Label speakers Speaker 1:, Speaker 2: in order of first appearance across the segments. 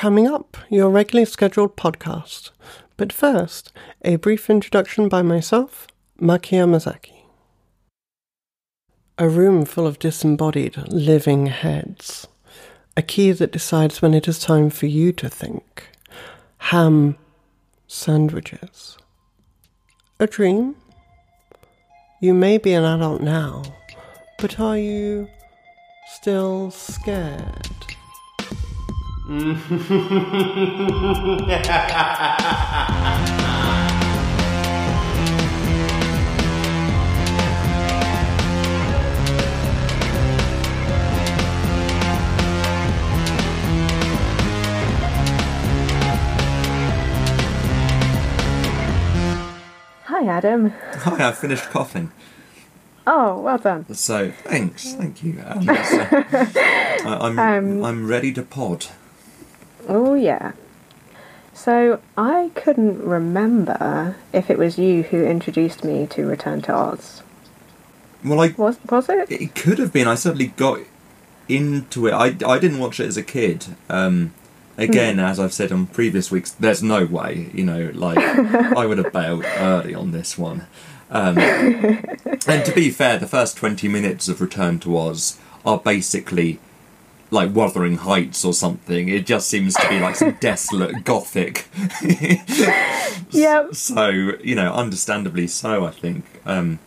Speaker 1: Coming up, your regularly scheduled podcast. But first, a brief introduction by myself, Maki Yamazaki. A room full of disembodied, living heads. A key that decides when it is time for you to think. Ham sandwiches. A dream? You may be an adult now, but are you still scared?
Speaker 2: Hi, Adam.
Speaker 3: Hi, I've finished coughing.
Speaker 2: Oh, well done.
Speaker 3: So thanks, thank you. Um, so, I, I'm
Speaker 2: Um,
Speaker 3: I'm ready to pod.
Speaker 2: Oh, yeah. So, I couldn't remember if it was you who introduced me to Return to Oz.
Speaker 3: Well, I
Speaker 2: Was was it?
Speaker 3: it could have been. I certainly got into it. I I didn't watch it as a kid. Um, again, as I've said on previous weeks, there's no way. You know, like I would have bailed early on this one. Um, and to be fair, the first twenty minutes of Return to Oz are basically like Wuthering Heights or something. It just seems to be like some desolate gothic.
Speaker 2: Yep.
Speaker 3: So you know, understandably so, I think. Um,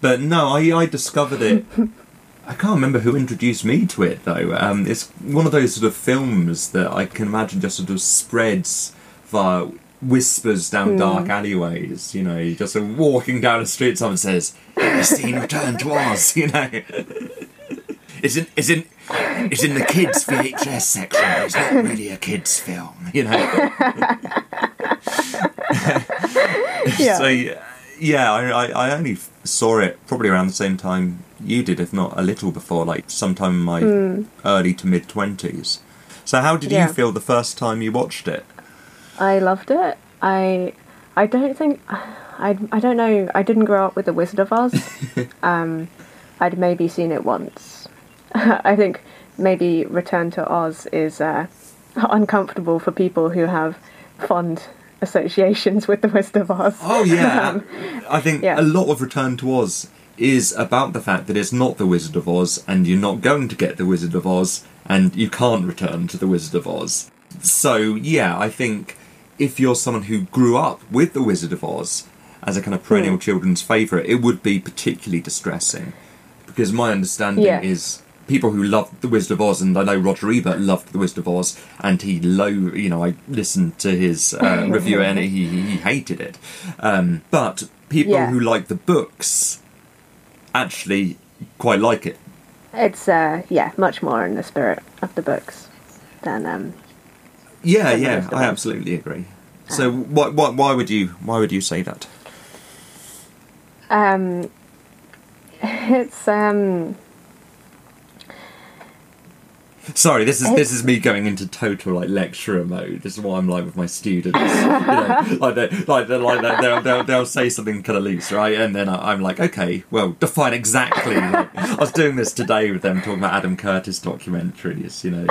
Speaker 3: but no, I I discovered it. I can't remember who introduced me to it though. Um, it's one of those sort of films that I can imagine just sort of spreads via whispers down dark alleyways. You know, just sort of walking down the street, someone says, "Have you seen Return to Oz?" You know. It's it's in, it's in the kids' VHS section. but It's not really a kids' film, you know.
Speaker 2: Yeah.
Speaker 3: So yeah, I, I, I only saw it probably around the same time you did, if not a little before, like sometime in my early to mid twenties. So how did
Speaker 2: Yeah.
Speaker 3: you feel the first time you watched it?
Speaker 2: I loved it. I I don't think I I don't know. I didn't grow up with the Wizard of Oz. um, I'd maybe seen it once. I think maybe Return to Oz is uh, uncomfortable for people who have fond associations with the Wizard of Oz.
Speaker 3: Oh yeah,
Speaker 2: Um,
Speaker 3: I think
Speaker 2: yeah.
Speaker 3: a lot of Return to Oz is about the fact that it's not the Wizard of Oz, and you're not going to get the Wizard of Oz, and you can't return to the Wizard of Oz. So yeah, I think if you're someone who grew up with the Wizard of Oz as a kind of perennial
Speaker 2: Hmm.
Speaker 3: children's favourite, it would be particularly distressing because my understanding
Speaker 2: Yeah.
Speaker 3: is people who loved the Wizard of Oz, and I know Roger Ebert loved the Wizard of Oz, and he low, you know, I listened to his uh, review and he, he hated it. Um, but people
Speaker 2: Yeah.
Speaker 3: who like the books actually quite like it.
Speaker 2: It's uh, yeah, much more in the spirit of the books than um,
Speaker 3: Yeah,
Speaker 2: Than
Speaker 3: yeah, I absolutely agree. So why, why why would you why would you say that?
Speaker 2: Um, it's um,
Speaker 3: Sorry, this is
Speaker 2: oh.
Speaker 3: this is me going into total like lecturer mode. This is what I'm like with my students. you know, like they like they like they they'll, they'll they'll say something kind of loose, right? And then I, I'm like, okay, well, define exactly. Like, I was doing this today with them talking about Adam Curtis documentaries. You know,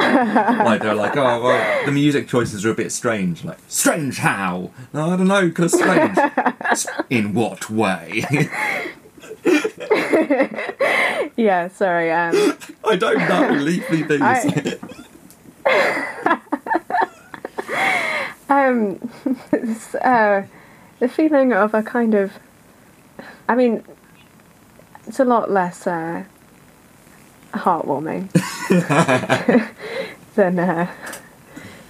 Speaker 3: like they're like, oh well, the music choices are a bit strange. Like, strange how? No, I don't know, of strange. In what way?
Speaker 2: yeah. Sorry. Um,
Speaker 3: I don't know. leafy things.
Speaker 2: I- um, it's, uh, the feeling of a kind of, I mean, it's a lot less uh, heartwarming than uh,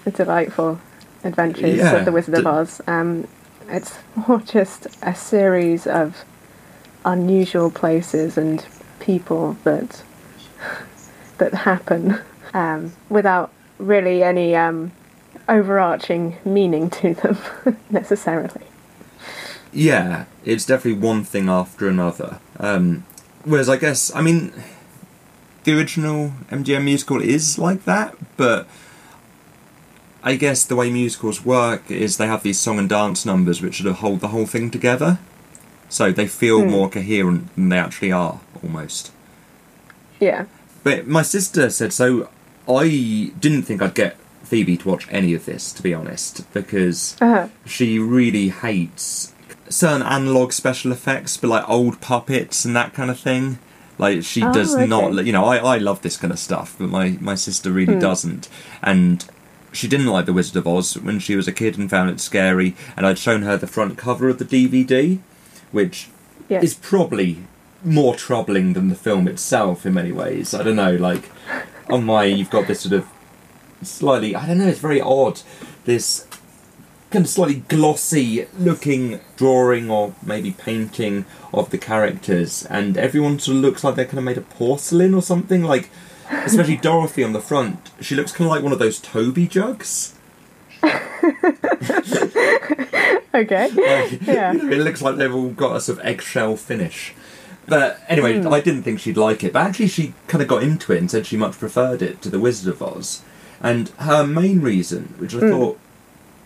Speaker 2: the delightful adventures
Speaker 3: Yeah,
Speaker 2: of the Wizard of Oz. Um, it's more just a series of unusual places and people that that happen um, without really any um, overarching meaning to them necessarily.
Speaker 3: Yeah, it's definitely one thing after another. Um, whereas I guess, I mean, the original MGM musical is like that, but I guess the way musicals work is they have these song and dance numbers which sort of hold the whole thing together. So they feel
Speaker 2: Hmm.
Speaker 3: more coherent than they actually are, almost.
Speaker 2: Yeah.
Speaker 3: But my sister said so. I didn't think I'd get Phoebe to watch any of this, to be honest, because
Speaker 2: Uh-huh.
Speaker 3: she really hates certain analog special effects, but like old puppets and that kind of thing. Like she
Speaker 2: Oh,
Speaker 3: does
Speaker 2: okay.
Speaker 3: not, you know, I, I love this kind of stuff, but my, my sister really
Speaker 2: Hmm.
Speaker 3: doesn't. And she didn't like The Wizard of Oz when she was a kid and found it scary. And I'd shown her the front cover of the DVD, which
Speaker 2: Yeah.
Speaker 3: is probably more troubling than the film itself in many ways. I don't know, like on my you've got this sort of slightly I don't know, it's very odd. This kind of slightly glossy looking drawing or maybe painting of the characters and everyone sort of looks like they're kind of made of porcelain or something like especially Dorothy on the front she looks kind of like one of those Toby jugs
Speaker 2: Okay.
Speaker 3: Like,
Speaker 2: Yeah.
Speaker 3: you know, it looks like they've all got a sort of eggshell finish. But anyway, hmm. I didn't think she'd like it. But actually, she kind of got into it and said she much preferred it to The Wizard of Oz. And her main reason, which I hmm. thought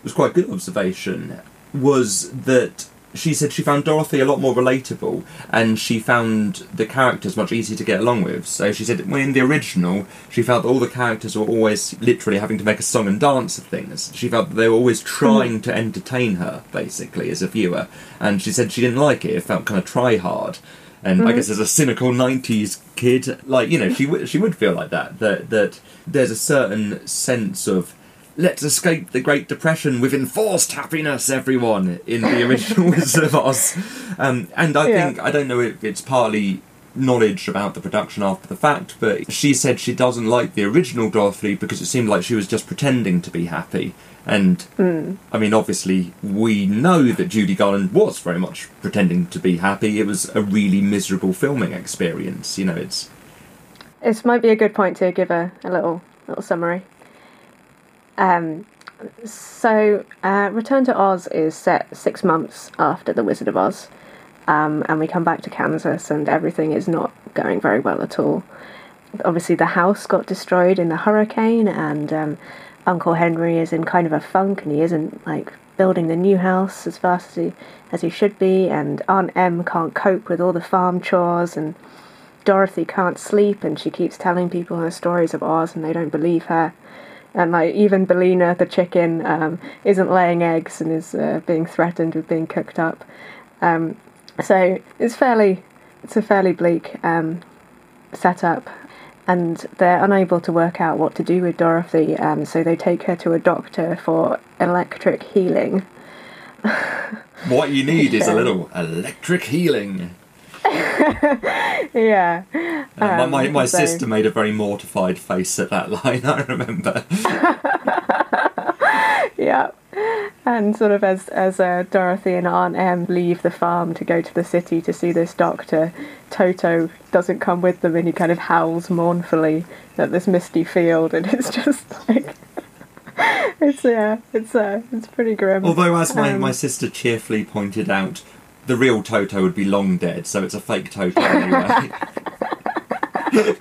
Speaker 3: was quite a good observation, was that she said she found Dorothy a lot more relatable and she found the characters much easier to get along with. So she said when in the original, she felt that all the characters were always literally having to make a song and dance of things. She felt that they were always hmm. trying to entertain her, basically, as a viewer. And she said she didn't like it, it felt kind of try hard. And I hmm. guess as a cynical '90s kid, like you know, she would she would feel like that. That that there's a certain sense of let's escape the Great Depression with enforced happiness, everyone, in the original Wizard of Oz. Um, and I
Speaker 2: Yeah.
Speaker 3: think I don't know if it's partly knowledge about the production after the fact, but she said she doesn't like the original Dorothy because it seemed like she was just pretending to be happy. And I mean, obviously, we know that Judy Garland was very much pretending to be happy. It was a really miserable filming experience. You know, it's
Speaker 2: This might be a good point to give a, a little little summary. Um, so, uh, Return to Oz is set six months after The Wizard of Oz, um, and we come back to Kansas, and everything is not going very well at all. Obviously, the house got destroyed in the hurricane, and um, Uncle Henry is in kind of a funk, and he isn't like building the new house as fast as he as he should be, and Aunt Em can't cope with all the farm chores, and Dorothy can't sleep and she keeps telling people her stories of Oz and they don't believe her. And like even Billina the chicken um, isn't laying eggs and is uh, being threatened with being cooked up. Um, so it's fairly it's a fairly bleak um, setup, and they're unable to work out what to do with Dorothy. Um, so they take her to a doctor for electric healing.
Speaker 3: what you need is a little electric healing.
Speaker 2: Yeah.
Speaker 3: Uh, my my,
Speaker 2: Um,
Speaker 3: my
Speaker 2: so-
Speaker 3: sister made a very mortified face at that line. I remember.
Speaker 2: Yeah. And sort of as as uh, Dorothy and Aunt Em leave the farm to go to the city to see this doctor, Toto doesn't come with them, and he kind of howls mournfully at this misty field, and it's just like it's yeah, it's uh, it's pretty grim.
Speaker 3: Although, as my,
Speaker 2: Um,
Speaker 3: my sister cheerfully pointed out, the real Toto would be long dead, so it's a fake Toto anyway.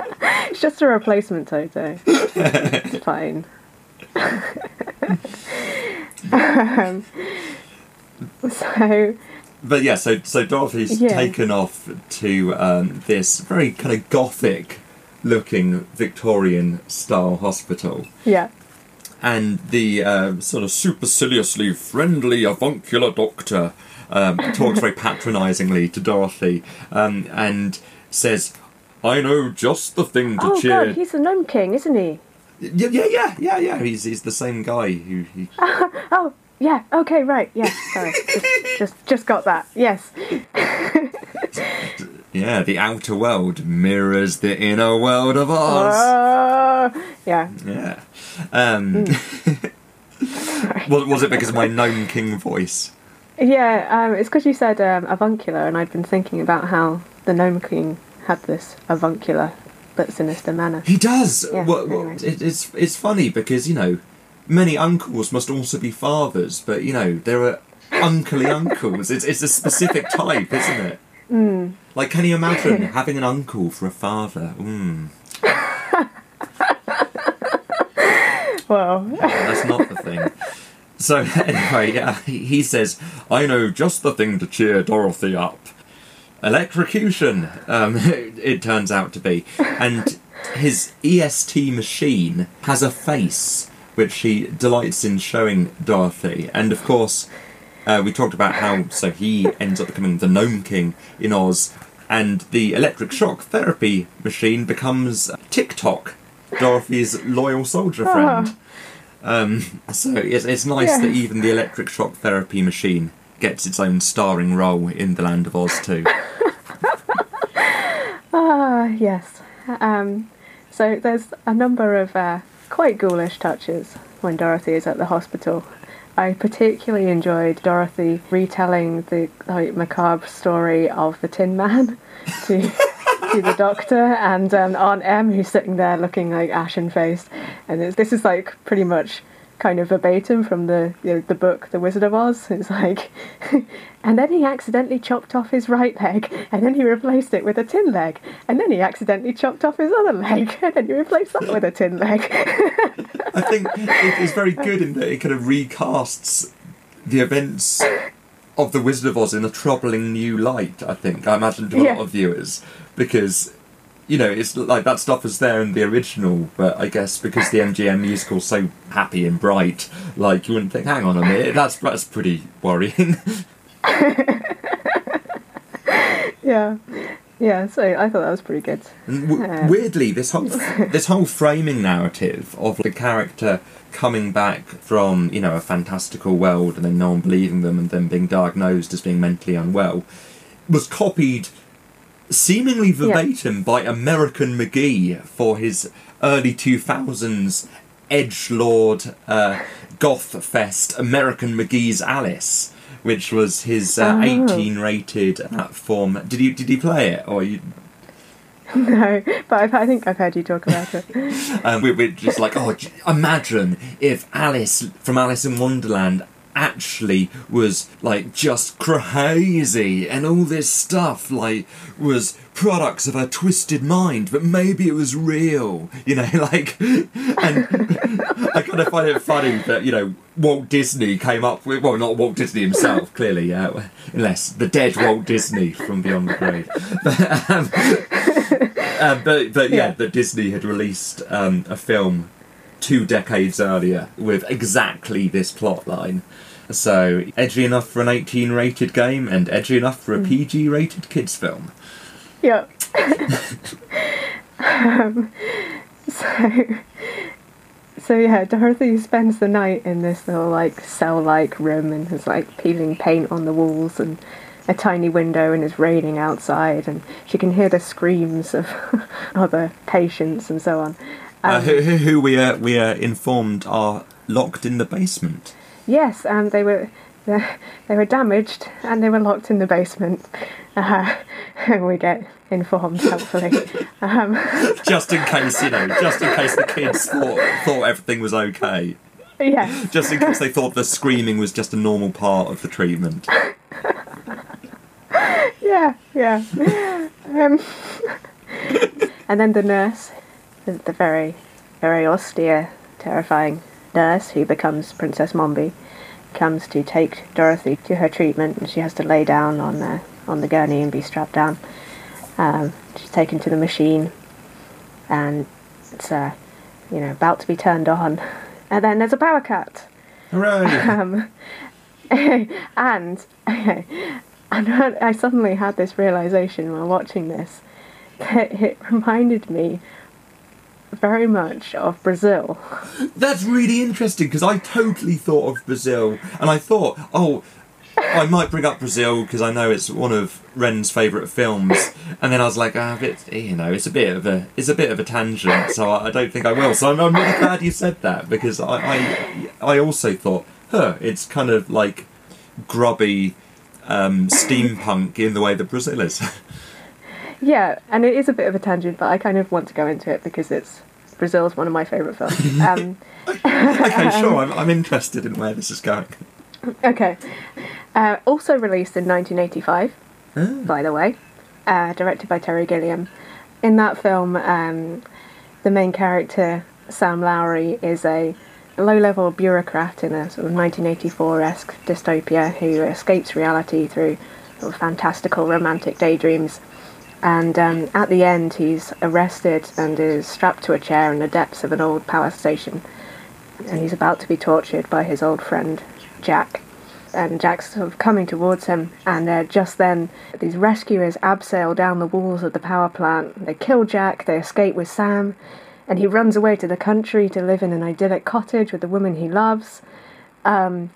Speaker 2: it's just a replacement Toto. it's fine. um, so
Speaker 3: but yeah, so so Dorothy's
Speaker 2: Yeah.
Speaker 3: taken off to um, this very kind of gothic looking Victorian style hospital.
Speaker 2: yeah,
Speaker 3: and the uh, sort of superciliously friendly avuncular doctor um, talks very patronisingly to Dorothy um, and says, "I know just the thing to
Speaker 2: oh
Speaker 3: cheer."
Speaker 2: god, he's the Gnome King, isn't he?
Speaker 3: yeah, yeah, yeah, yeah, yeah. He's he's the same guy who. He...
Speaker 2: Oh, yeah. Okay, right. Yeah. Sorry. just, just, just got that. Yes.
Speaker 3: Yeah, the outer world mirrors the inner world of Oz.
Speaker 2: Oh, yeah.
Speaker 3: Yeah. Um,
Speaker 2: Sorry.
Speaker 3: was, was it because of my gnome king voice?
Speaker 2: Yeah. Um, it's because you said um, avuncular, and I'd been thinking about how the Gnome King had this avuncular but sinister manner.
Speaker 3: He does.
Speaker 2: Yeah,
Speaker 3: Well, well, it, it's it's funny because you know many uncles must also be fathers, but you know there are uncly uncles. It's it's a specific type, isn't it?
Speaker 2: Mm.
Speaker 3: Like, can you imagine having an uncle for a father? Mm,
Speaker 2: Well,
Speaker 3: that's not the thing. So anyway, yeah, he says, "I know just the thing to cheer Dorothy up." Electrocution. Um, it turns out to be, and his EST machine has a face which he delights in showing Dorothy. And of course, uh, we talked about how so he ends up becoming the Gnome King in Oz, and the electric shock therapy machine becomes Tik-Tok, Dorothy's loyal soldier friend. Um, so it's, it's nice that even the electric shock therapy machine gets its own starring role in the Land of Oz too.
Speaker 2: Ah, yes. Um, so there's a number of uh, quite ghoulish touches when Dorothy is at the hospital. I particularly enjoyed Dorothy retelling the like macabre story of the Tin Man to to the doctor and um, Aunt Em, who's sitting there looking like ashen faced, and it's, this is like pretty much kind of verbatim from the you know, the book The Wizard of Oz. It's like, and then he accidentally chopped off his right leg, and then he replaced it with a tin leg, and then he accidentally chopped off his other leg, and then he replaced that with a tin leg.
Speaker 3: I think it is very good in that it kind of recasts the events of the Wizard of Oz in a troubling new light. I think I imagine to a
Speaker 2: Yeah.
Speaker 3: lot of viewers because you know it's like that stuff was there in the original, but I guess because the MGM musical's so happy and bright, like you wouldn't think, hang on a minute, that's that's pretty worrying.
Speaker 2: yeah, yeah. So I thought that was pretty good.
Speaker 3: And w-
Speaker 2: Yeah.
Speaker 3: weirdly, this whole this whole framing narrative of the character coming back from you know a fantastical world and then no one believing them and then being diagnosed as being mentally unwell was copied seemingly verbatim by American McGee for his early two thousands edge lord uh, goth fest American McGee's Alice. Which was his uh,
Speaker 2: Oh.
Speaker 3: 18 rated platform. Did you did you play it or you
Speaker 2: No, but I've, I think I've heard you talk about it.
Speaker 3: Um, we we're just like, oh, imagine if Alice from Alice in Wonderland actually was like just crazy and all this stuff like was products of her twisted mind but maybe it was real you know like and i kind of find it funny that you know walt disney came up with well not walt disney himself clearly yeah unless the dead walt disney from beyond the grave but, um, uh, but but yeah,
Speaker 2: Yeah.
Speaker 3: that Disney had released um, a film two decades earlier with exactly this plot line. So edgy enough for an 18 rated game and edgy enough for a PG rated kids film.
Speaker 2: Yeah. um, so, so yeah, Dorothy spends the night in this little like cell-like room and is like peeling paint on the walls and a tiny window and it's raining outside and she can hear the screams of other patients and so on.
Speaker 3: Uh,
Speaker 2: Um,
Speaker 3: who, who who we are we are informed are locked in the basement.
Speaker 2: Yes, and they were they, were damaged and they were locked in the basement. Uh, we get informed, hopefully. Um,
Speaker 3: Just in case, you know, just in case the kids thought, thought everything was okay.
Speaker 2: yes.
Speaker 3: Just in case they thought the screaming was just a normal part of the treatment.
Speaker 2: Yeah, yeah. um, and then the nurse, the very, very austere, terrifying nurse who becomes Princess Mombi, comes to take Dorothy to her treatment, and she has to lay down on the on the gurney and be strapped down. Um, she's taken to the machine, and it's uh, you know about to be turned on, and then there's a power cut.
Speaker 3: Hooray!
Speaker 2: Um, and and I suddenly had this realization while watching this that it reminded me very much of Brazil.
Speaker 3: That's really interesting because I totally thought of Brazil, and I thought, oh, I might bring up Brazil because I know it's one of Ren's favourite films, and then I was like, ah, bit, you know, it's a bit of a, it's a bit of a tangent, so I, I don't think I will. So I'm, I'm really glad you said that because I, I, I also thought, huh, it's kind of like grubby um, steampunk in the way that Brazil is.
Speaker 2: Yeah, and it is a bit of a tangent, but I kind of want to go into it because it's Brazil's one of my favourite films. Um,
Speaker 3: okay, sure, I'm, I'm interested in where this is going.
Speaker 2: okay. Uh, also released in 1985.
Speaker 3: Ah.
Speaker 2: by the way, uh, directed by Terry Gilliam. In that film, um, the main character, Sam Lowry, is a low level bureaucrat in a sort of 1984 esque dystopia who escapes reality through sort of fantastical romantic daydreams. And um, at the end, he's arrested and is strapped to a chair in the depths of an old power station. and he's about to be tortured by his old friend Jack. And Jack's sort of coming towards him, and uh, just then these rescuers abseil down the walls of the power plant. They kill Jack, they escape with Sam, and he runs away to the country to live in an idyllic cottage with the woman he loves. Um,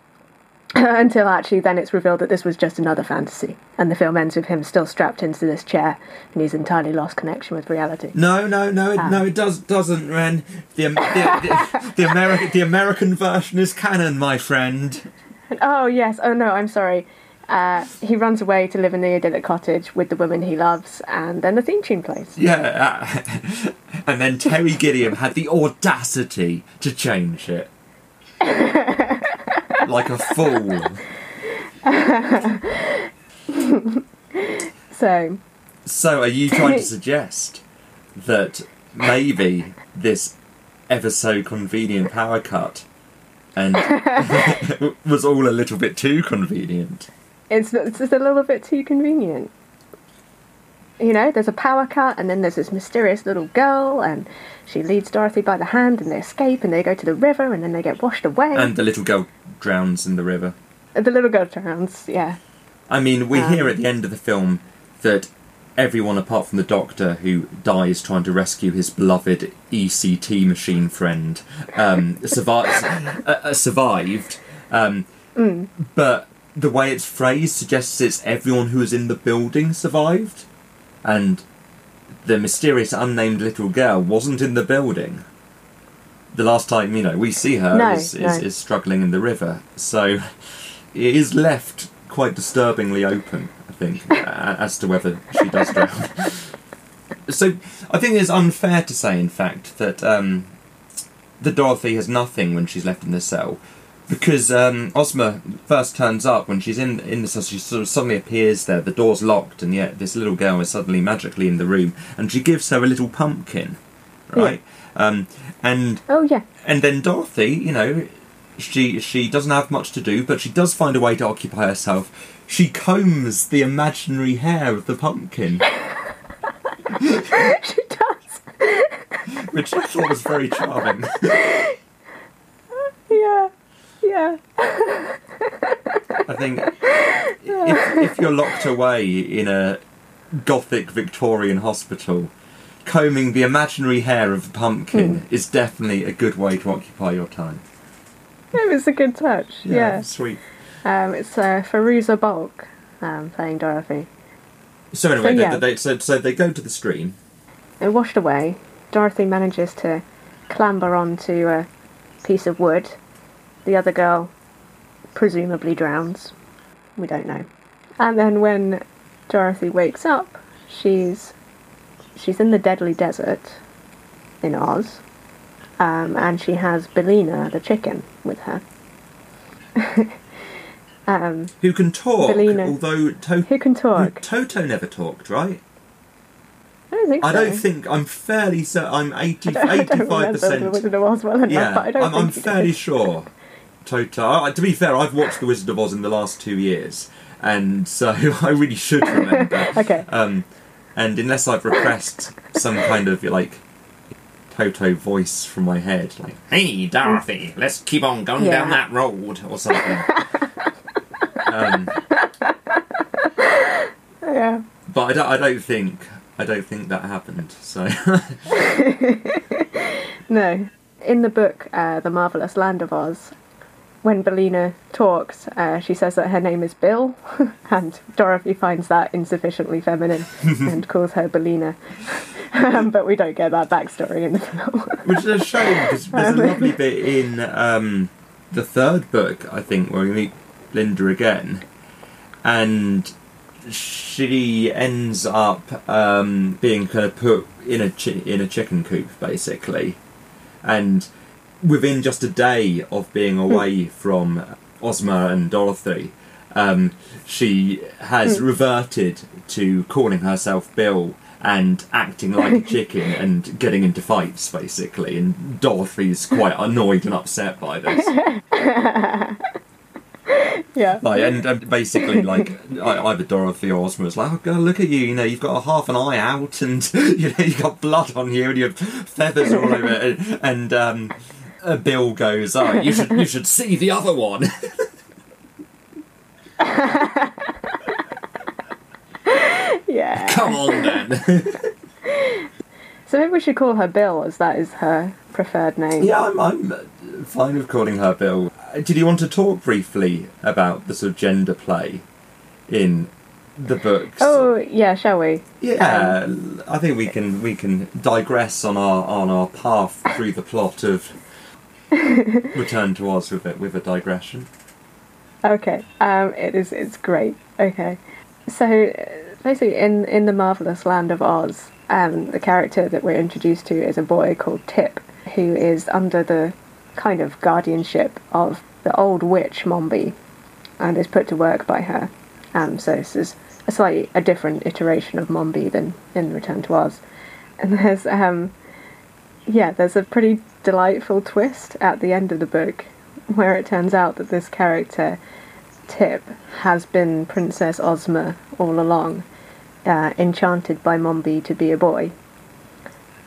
Speaker 2: until actually then it's revealed that this was just another fantasy and the film ends with him still strapped into this chair and he's entirely lost connection with reality
Speaker 3: No, no, no, it,
Speaker 2: Ah.
Speaker 3: no, it does doesn't, Ren. The the, the, the American the American version is canon, my friend.
Speaker 2: oh yes oh no i'm sorry uh, he runs away to live in the idyllic cottage with the woman he loves and then the theme tune plays
Speaker 3: Yeah, uh, and then Terry Gilliam had the audacity to change it. like a fool.
Speaker 2: so
Speaker 3: So, are you trying to suggest that maybe this ever so convenient power cut and was all a little bit too convenient?
Speaker 2: it's, it's just a little bit too convenient you know there's a power cut and then there's this mysterious little girl and she leads dorothy by the hand and they escape and they go to the river and then they get washed away
Speaker 3: And the little girl drowns in the river.
Speaker 2: the little girl drowns yeah
Speaker 3: I mean, we
Speaker 2: Um,
Speaker 3: hear at the end of the film that everyone apart from the doctor who dies trying to rescue his beloved ECT machine friend um, survived. uh, uh, survived. Um, But the way it's phrased suggests it's everyone who was in the building survived, and the mysterious unnamed little girl wasn't in the building. The last time you know we see her
Speaker 2: No,
Speaker 3: is, is,
Speaker 2: no.
Speaker 3: is struggling in the river, so it is left quite disturbingly open. I think as to whether she does drown. so I think it's unfair to say, in fact, that um, that Dorothy has nothing when she's left in the cell. Because um, Ozma first turns up when she's in in the cell, she sort of suddenly appears there. The door's locked, and yet this little girl is suddenly magically in the room, and she gives her a little pumpkin, right? Um, and
Speaker 2: oh yeah
Speaker 3: and then Dorothy, you know, she she doesn't have much to do, but she does find a way to occupy herself. She combs the imaginary hair of the pumpkin,
Speaker 2: she does
Speaker 3: which I thought was very charming.
Speaker 2: yeah yeah
Speaker 3: I think if, if you're locked away in a gothic Victorian hospital, combing the imaginary hair of the pumpkin is definitely a good way to occupy your time.
Speaker 2: it was a good touch yeah,
Speaker 3: sweet.
Speaker 2: Um, it's uh, Fairuza Balk um, playing Dorothy
Speaker 3: So anyway,
Speaker 2: So,
Speaker 3: they-
Speaker 2: yeah.
Speaker 3: they, so, so they go to the stream.
Speaker 2: They're washed away. Dorothy manages to clamber onto a piece of wood. The other girl presumably drowns. We don't know. And then when Dorothy wakes up, she's she's in the deadly desert in Oz, um, and she has Billina the chicken with her. um,
Speaker 3: Who can talk,
Speaker 2: Billina.
Speaker 3: although to-
Speaker 2: who can talk?
Speaker 3: Toto never talked, right?
Speaker 2: I don't think
Speaker 3: I
Speaker 2: so.
Speaker 3: don't think I'm fairly certain. I'm 80,
Speaker 2: I don't, I don't
Speaker 3: 85
Speaker 2: remember the
Speaker 3: percent.
Speaker 2: Wizard of Oz well enough,
Speaker 3: Yeah,
Speaker 2: but I don't
Speaker 3: I'm,
Speaker 2: think
Speaker 3: I'm
Speaker 2: he
Speaker 3: fairly
Speaker 2: did.
Speaker 3: sure. Toto. To be fair, I've watched The Wizard of Oz in the last two years, and so I really should remember.
Speaker 2: Okay.
Speaker 3: Um, and unless I've repressed some kind of like Toto voice from my head, like "Hey, Dorothy, let's keep on going
Speaker 2: Yeah.
Speaker 3: down that road" or something. um,
Speaker 2: Yeah.
Speaker 3: but I don't. I don't think. I don't think that happened. So
Speaker 2: No. In the book, uh, The Marvelous Land of Oz, when Billina talks, uh, she says that her name is Bill, and Dorothy finds that insufficiently feminine and calls her Billina. um, but we don't get that backstory in the film.
Speaker 3: Which is a shame because there's a lovely bit in um, the third book, I think, where we meet Linda again, and she ends up um, being kind of put in a chi- in a chicken coop, basically, and within just a day of being away from Ozma and Dorothy. Um, she has reverted to calling herself Bill and acting like a chicken and getting into fights, basically. And Dorothy's quite annoyed and upset by this.
Speaker 2: yeah.
Speaker 3: Like, and, and basically, like, either Dorothy or Ozma is like, oh, God, look at you, you know, you've got a half an eye out, and, you know, you've got blood on you, and you have feathers all over it. And, um, uh, Bill goes, "Oh, you should you should see the other one."
Speaker 2: Yeah.
Speaker 3: Come on then.
Speaker 2: So maybe we should call her Bill, as that is her preferred name.
Speaker 3: yeah, I'm, I'm fine with calling her Bill. Uh, Did you want to talk briefly about the sort of gender play in the books?
Speaker 2: Oh, yeah, shall we?
Speaker 3: Yeah, I think we can we can digress on our on our path through the plot of Return to Oz with it with a digression.
Speaker 2: Okay. Um, it is. It's great. Okay. So uh, basically, in in the marvelous land of Oz, um, the character that we're introduced to is a boy called Tip, who is under the kind of guardianship of the old witch Mombi, and is put to work by her. Um, so this is a slightly a different iteration of Mombi than in Return to Oz. And there's um, yeah, there's a pretty delightful twist at the end of the book where it turns out that this character, Tip, has been Princess Ozma all along, uh, enchanted by Mombi to be a boy.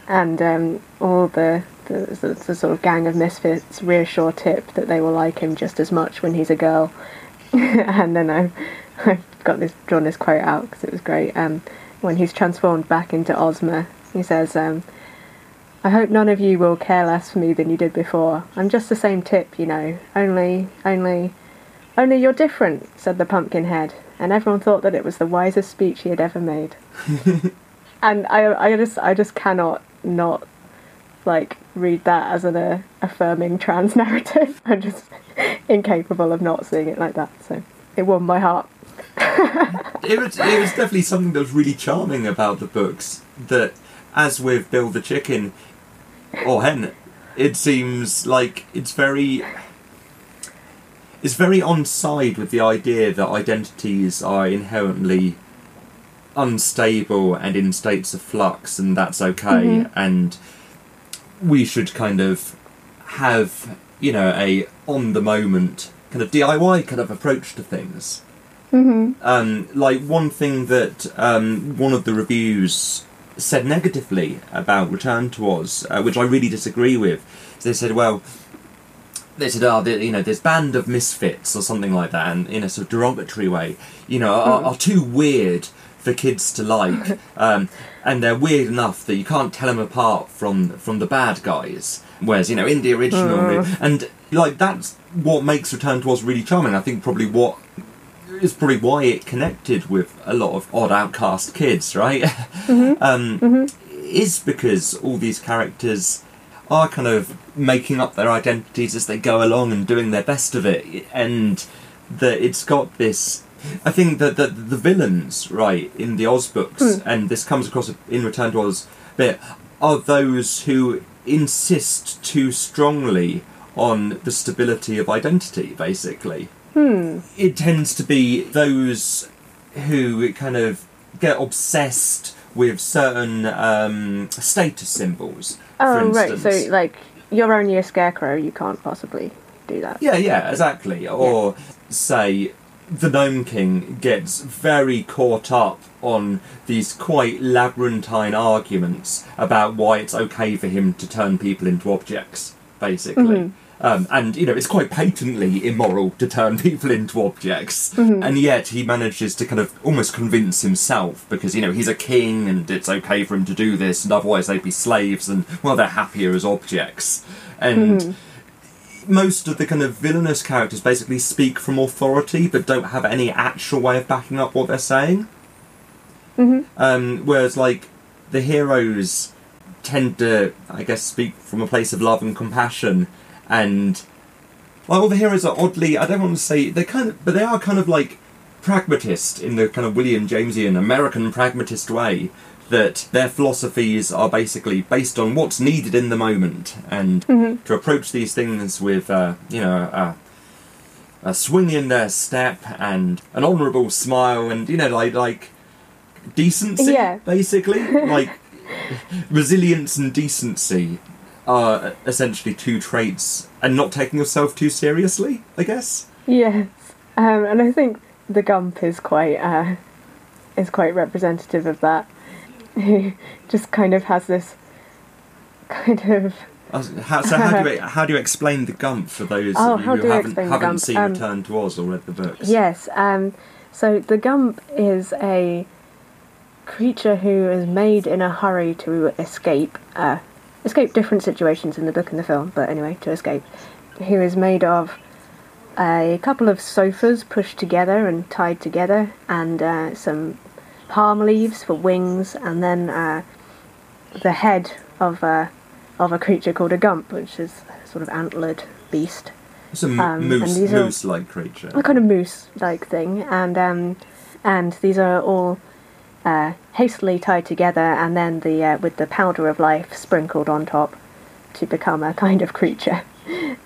Speaker 2: And um, all the, the, the, the sort of gang of misfits reassure Tip that they will like him just as much when he's a girl. and then I've, I've got this drawn this quote out because it was great. Um, when he's transformed back into Ozma, he says, um, I hope none of you will care less for me than you did before. I'm just the same tip, you know. Only, only, only you're different, said the Pumpkinhead, and everyone thought that it was the wisest speech he had ever made. and I, I just, I just cannot not like read that as an uh, affirming trans narrative. I'm just incapable of not seeing it like that. So it won my heart.
Speaker 3: it was it was definitely something that was really charming about the books. That as with Bill the Chicken or Hen, it? Seems like it's very it's very on side with the idea that identities are inherently unstable and in states of flux, and that's okay, and we should kind of have you know a on the moment kind of DIY kind of approach to things. Um, like one thing that um, one of the reviews said negatively about Return to Oz, uh, which I really disagree with, is they said, well, they said, oh, the, you know, this band of misfits or something like that, and in a sort of derogatory way, you know, are, are too weird for kids to like, um, and they're weird enough that you can't tell them apart from from the bad guys. Whereas, you know, in the original, and like that's what makes Return to Oz really charming. I think probably what is probably why it connected with a lot of odd outcast kids, right? Mm-hmm. um, mm-hmm. Is because all these characters are kind of making up their identities as they go along and doing their best of it, and that it's got this. I think that the, the villains, right, in the Oz books, hmm. and this comes across in Return to Oz a bit, are those who insist too strongly on the stability of identity, basically it tends to be those who kind of get obsessed with certain um, status symbols.
Speaker 2: Oh,
Speaker 3: for
Speaker 2: right. So, like, you're only a scarecrow. You can't possibly do that.
Speaker 3: yeah, yeah, exactly. Or say the Gnome King gets very caught up on these quite labyrinthine arguments about why it's okay for him to turn people into objects, basically. Um, and you know it's quite patently immoral to turn people into objects, and yet he manages to kind of almost convince himself because you know he's a king and it's okay for him to do this, and otherwise they'd be slaves, and well they're happier as objects. And most of the kind of villainous characters basically speak from authority but don't have any actual way of backing up what they're saying. Um, whereas, like, the heroes tend to, I guess, speak from a place of love and compassion, and all the heroes are oddly, I don't want to say, they're kind of, but they are kind of like pragmatist in the kind of William Jamesian American pragmatist way. That their philosophies are basically based on what's needed in the moment, and to approach these things with, uh, you know, a, a swing in their step and an honourable smile, and you know, like like decency,
Speaker 2: Yeah.
Speaker 3: basically, like resilience and decency are essentially two traits, and not taking yourself too seriously, I guess.
Speaker 2: Yes, um, and I think the Gump is quite uh, is quite representative of that. He just kind of has this kind of
Speaker 3: How, so how do you how do you explain the Gump for those
Speaker 2: Oh,
Speaker 3: of you
Speaker 2: how
Speaker 3: who haven't, haven't seen
Speaker 2: Um,
Speaker 3: Return to Oz or read the books?
Speaker 2: Yes. Um, so the Gump is a creature who is made in a hurry to escape, uh, escape different situations in the book and the film, but anyway, to escape. Who is made of a couple of sofas pushed together and tied together, and uh, some palm leaves for wings, and then uh, the head of a of a creature called a Gump, which is a sort of antlered beast.
Speaker 3: It's a m-
Speaker 2: Um,
Speaker 3: moose moose-like creature.
Speaker 2: a kind of moose-like thing, and um, and these are all uh, hastily tied together, and then the uh, with the powder of life sprinkled on top to become a kind of creature.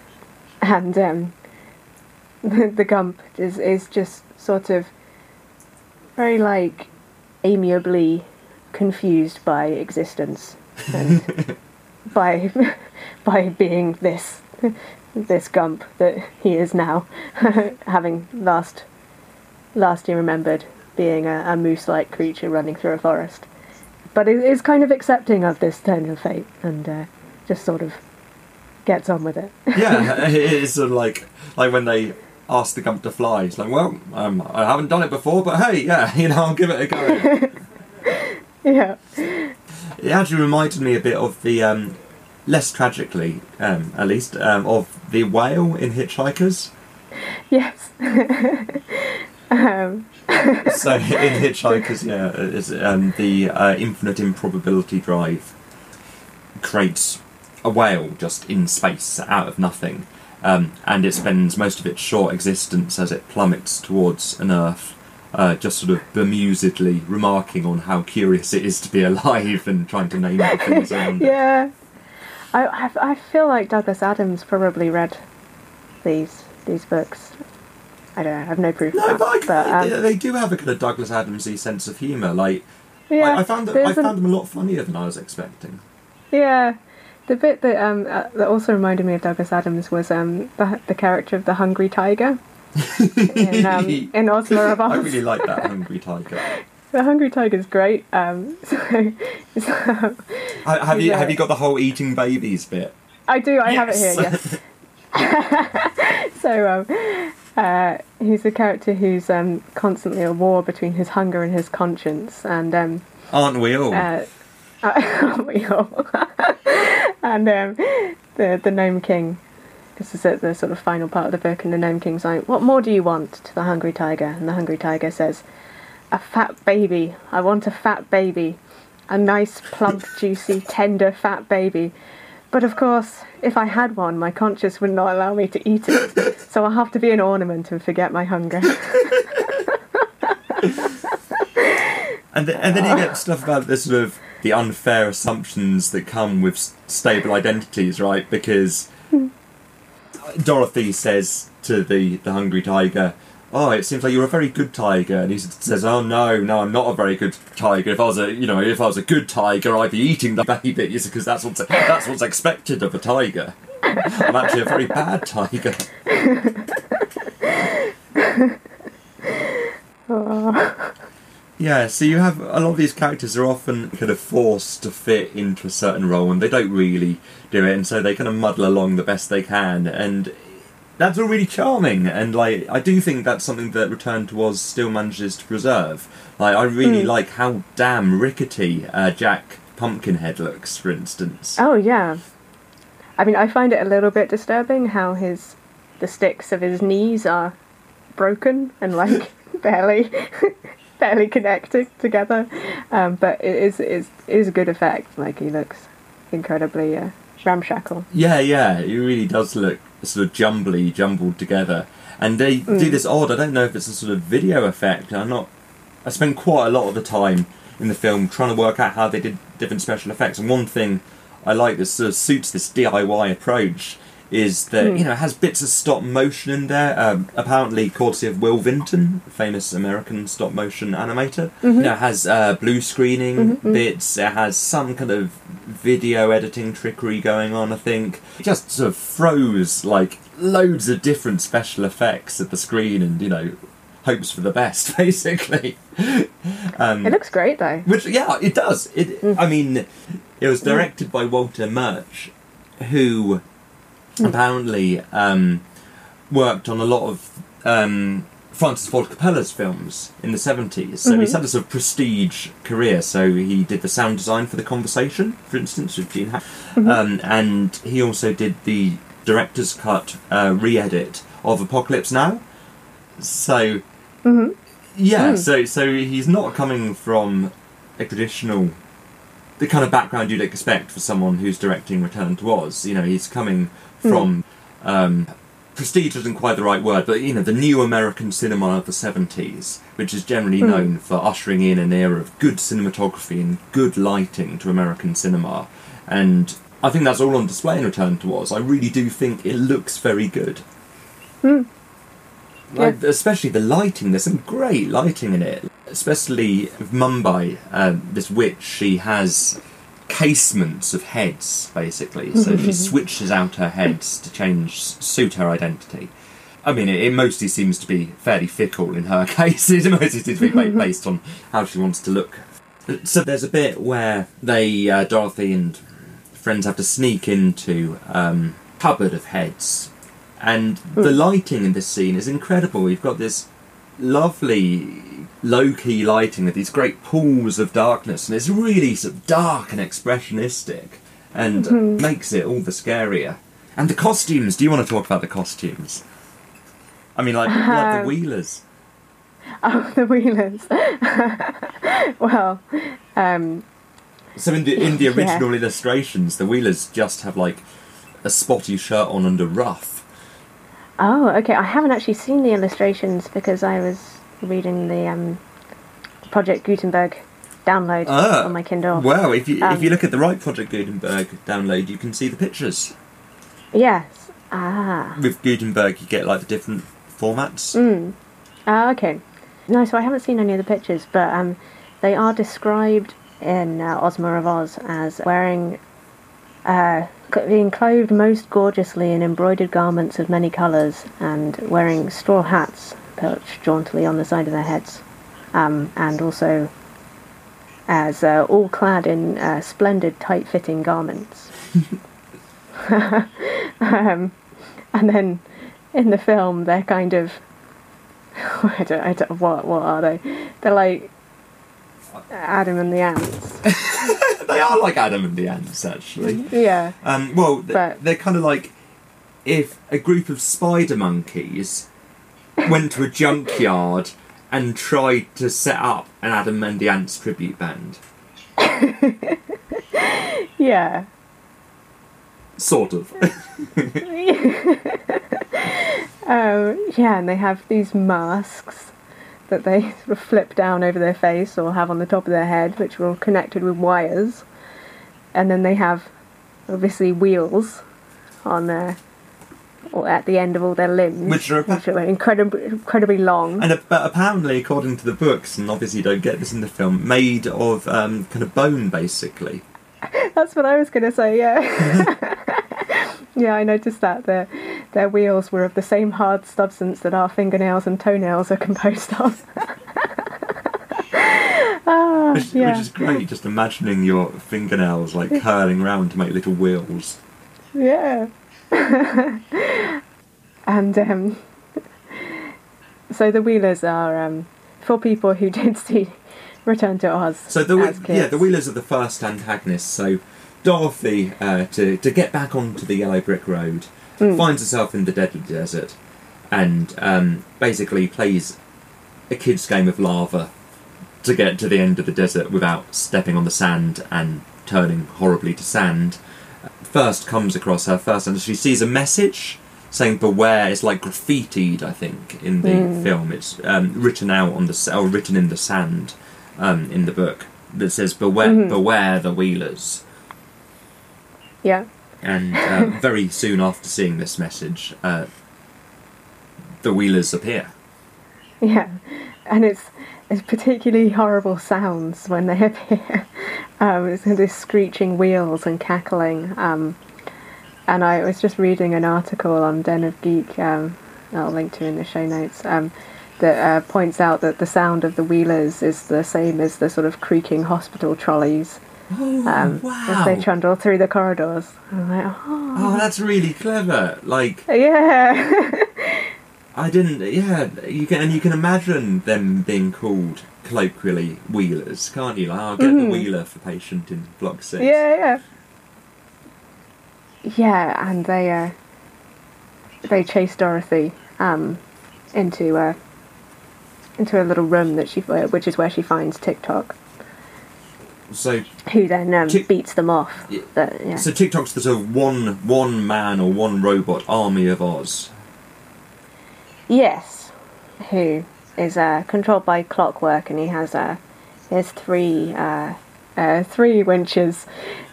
Speaker 2: and um, the, the gump is is just sort of very like amiably confused by existence and by by being this this gump that he is now, having last last he remembered being a, a moose-like creature running through a forest. But is is kind of accepting of this turn of fate and uh, just sort of gets on with it.
Speaker 3: yeah, it is sort of like like when they ask the Gump to fly. It's like, well, um, I haven't done it before, but hey, yeah, you know, I'll give it a go.
Speaker 2: yeah.
Speaker 3: it actually reminded me a bit of the um, less tragically, um, at least, um, of the whale in Hitchhikers.
Speaker 2: Yes. um,
Speaker 3: so in Hitchhikers, yeah, is um, the uh, infinite improbability drive creates a whale just in space out of nothing, um, and it spends most of its short existence as it plummets towards an Earth. Uh, just sort of bemusedly remarking on how curious it is to be alive and trying to name the things around it.
Speaker 2: yeah. I, I I feel like Douglas Adams probably read these these books. I don't know. I have no proof.
Speaker 3: No,
Speaker 2: of
Speaker 3: but, I,
Speaker 2: that, but um,
Speaker 3: they, they do have a kind of Douglas Adamsy sense of humour. Like
Speaker 2: yeah,
Speaker 3: I, I found that, I
Speaker 2: there's an-
Speaker 3: found them a lot funnier than I was expecting.
Speaker 2: Yeah, the bit that um uh, that also reminded me of Douglas Adams was um the the character of the hungry tiger in um, in Ozma of Oz.
Speaker 3: I really like that hungry tiger.
Speaker 2: The hungry tiger's great. Um, so, so
Speaker 3: Have you
Speaker 2: Yeah.
Speaker 3: have you got the whole eating babies bit?
Speaker 2: I do. I have it here.
Speaker 3: Yes.
Speaker 2: Yes. so um, uh, he's a character who's um constantly at war between his hunger and his conscience, and um,
Speaker 3: Aren't we all?
Speaker 2: uh, aren't we all? and um, the the gnome king. This is at the sort of final part of the book, and the gnome king's like, "What more do you want?" to the hungry tiger, and the hungry tiger says, "A fat baby. I want a fat baby, a nice, plump, juicy, tender, fat baby." But of course, if I had one, my conscience would not allow me to eat it, so I'll have to be an ornament and forget my hunger.
Speaker 3: and th- and then you get stuff about the sort of the unfair assumptions that come with stable identities, right? Because hmm. Dorothy says to the the hungry tiger. Oh, it seems like you're a very good tiger, and he says, "Oh no, no, I'm not a very good tiger. If I was a, you know, if I was a good tiger, I'd be eating the babies because that's what's that's what's expected of a tiger. I'm actually a very bad tiger." Yeah, so you have a lot of these characters are often kind of forced to fit into a certain role, and they don't really do it, and so they kind of muddle along the best they can, and that's all really charming. And like, I do think that's something that Return to Oz still manages to preserve. Like, I really
Speaker 2: Mm.
Speaker 3: like how damn rickety uh, Jack Pumpkinhead looks, for instance.
Speaker 2: Oh yeah. I mean, I find it a little bit disturbing how his the sticks of his knees are broken and like barely barely connected together. Um, but it is it is it is a good effect. Like he looks incredibly uh, ramshackle.
Speaker 3: Yeah, yeah, it really does look sort of jumbly, jumbled together. And they do
Speaker 2: Mm.
Speaker 3: this odd. I don't know if it's a sort of video effect. I'm not. I spent quite a lot of the time in the film trying to work out how they did different special effects. And one thing I like that sort of suits this DIY approach is that
Speaker 2: Mm.
Speaker 3: you know it has bits of stop motion in there. Um, apparently, courtesy of Will Vinton, famous American stop motion animator. You know, it has uh, blue screening bits. It has some kind of video editing trickery going on. I think it just sort of froze like loads of different special effects at the screen, and you know, hopes for the best, basically. Um,
Speaker 2: It looks great though.
Speaker 3: which, yeah, it does. It. I mean, it was directed by Walter Murch, who apparently um, worked on a lot of um, Francis Ford Coppola's films in the 70s. So he's had a sort of prestige career. So he did the sound design for The Conversation, for instance, with Gene Hackman. Um, and he also did the director's cut uh, re edit of Apocalypse Now. So, yeah, so, so he's not coming from a traditional. The kind of background you'd expect for someone who's directing Return to Oz. You know, he's coming from um, prestige isn't quite the right word, but you know, the new American cinema of the 70s, which is generally known for ushering in an era of good cinematography and good lighting to American cinema. And I think that's all on display in Return to Oz. I really do think it looks very good. Like, especially the lighting, there's some great lighting in it. Especially with Mombi, um, this witch, she has casements of heads, basically. So she switches out her heads to change, suit her identity. I mean, it, it mostly seems to be fairly fickle in her case. It mostly seems to be based on how she wants to look. So there's a bit where they, uh, Dorothy and friends, have to sneak into um, cupboard of heads, and the lighting in this scene is incredible. We've got this lovely low key lighting with these great pools of darkness, and it's really sort of dark and expressionistic, and makes it all the scarier. And the costumes. Do you want to talk about the costumes? I mean, like like the Wheelers.
Speaker 2: Oh, the Wheelers. well, um,
Speaker 3: So in the in the
Speaker 2: Yeah.
Speaker 3: original illustrations, the Wheelers just have like a spotty shirt on under rough.
Speaker 2: oh, okay. I haven't actually seen the illustrations because I was reading the um, Project Gutenberg download
Speaker 3: Ah,
Speaker 2: on my Kindle.
Speaker 3: Wow, if you if
Speaker 2: Um,
Speaker 3: you look at the right Project Gutenberg download, you can see the pictures.
Speaker 2: Yes. Ah.
Speaker 3: With Gutenberg, you get like the different formats.
Speaker 2: Mm. Ah, okay. No, so I haven't seen any of the pictures, but um, they are described in uh, Ozma of Oz as wearing, uh, being clothed most gorgeously in embroidered garments of many colours and wearing straw hats perched jauntily on the side of their heads, um, and also as uh, all clad in uh, splendid, tight-fitting garments. um, and then in the film, they're kind of I don't, I don't, what, what are they? They're like Adam and the ants.
Speaker 3: They are like Adam and the Ants, actually.
Speaker 2: Yeah.
Speaker 3: Um, well,
Speaker 2: But-
Speaker 3: they're kind of like if a group of spider monkeys went to a junkyard and tried to set up an Adam and the Ants tribute band.
Speaker 2: Yeah.
Speaker 3: Sort of.
Speaker 2: Um, yeah, and they have these masks that they sort of flip down over their face or have on the top of their head, which are all connected with wires. And then they have obviously wheels on their or at the end of all their limbs,
Speaker 3: Which are
Speaker 2: which are incredibly incredibly long.
Speaker 3: And but apparently, according to the books, and obviously you don't get this in the film, made of um, kind of bone, basically.
Speaker 2: That's what I was going to say. Yeah, yeah. I noticed that their their wheels were of the same hard substance that our fingernails and toenails are composed of. ah,
Speaker 3: Which,
Speaker 2: yeah.
Speaker 3: which is great, just imagining your fingernails like curling round to make little wheels.
Speaker 2: Yeah. and um, so the Wheelers are um, for people who did see Return to Oz.
Speaker 3: So the yeah, the Wheelers are the first antagonists. So Dorothy, uh, to to get back onto the yellow brick road,
Speaker 2: Mm.
Speaker 3: finds herself in the deadly desert, and um, basically plays a kid's game of lava to get to the end of the desert without stepping on the sand and turning horribly to sand. First comes across her first, and she sees a message saying "Beware." It's like graffitied, I think, in the
Speaker 2: Mm.
Speaker 3: film. It's um, written out on the or written in the sand um, in the book that says "Beware,
Speaker 2: Mhm.
Speaker 3: beware the Wheelers."
Speaker 2: Yeah.
Speaker 3: And uh, very soon after seeing this message, uh, the Wheelers appear.
Speaker 2: Yeah, and it's particularly horrible sounds when they appear. Um, it's this screeching wheels and cackling. Um, and I was just reading an article on Den of Geek. Um, I'll link to in the show notes. Um, that uh, points out that the sound of the wheelers is the same as the sort of creaking hospital trolleys
Speaker 3: Oh,
Speaker 2: um,
Speaker 3: wow.
Speaker 2: as they trundle through the corridors. I'm like, oh,
Speaker 3: Oh, that's really clever. Like
Speaker 2: yeah,
Speaker 3: I didn't. Yeah, you can and you can imagine them being called colloquially wheelers, can't you? Like, I'll get the
Speaker 2: Mhm.
Speaker 3: wheeler for patient in block six.
Speaker 2: yeah, yeah, yeah, and they uh, they chase Dorothy um, into uh, into a little room that she, which is where she finds Tik-Tok,
Speaker 3: So,
Speaker 2: who then um, beats them off.
Speaker 3: Yeah.
Speaker 2: But, yeah.
Speaker 3: so Tik-Tok's the sort of one one man or one robot army of Oz.
Speaker 2: Yes, who is uh, controlled by clockwork, and he has uh, has three uh, uh, three winches.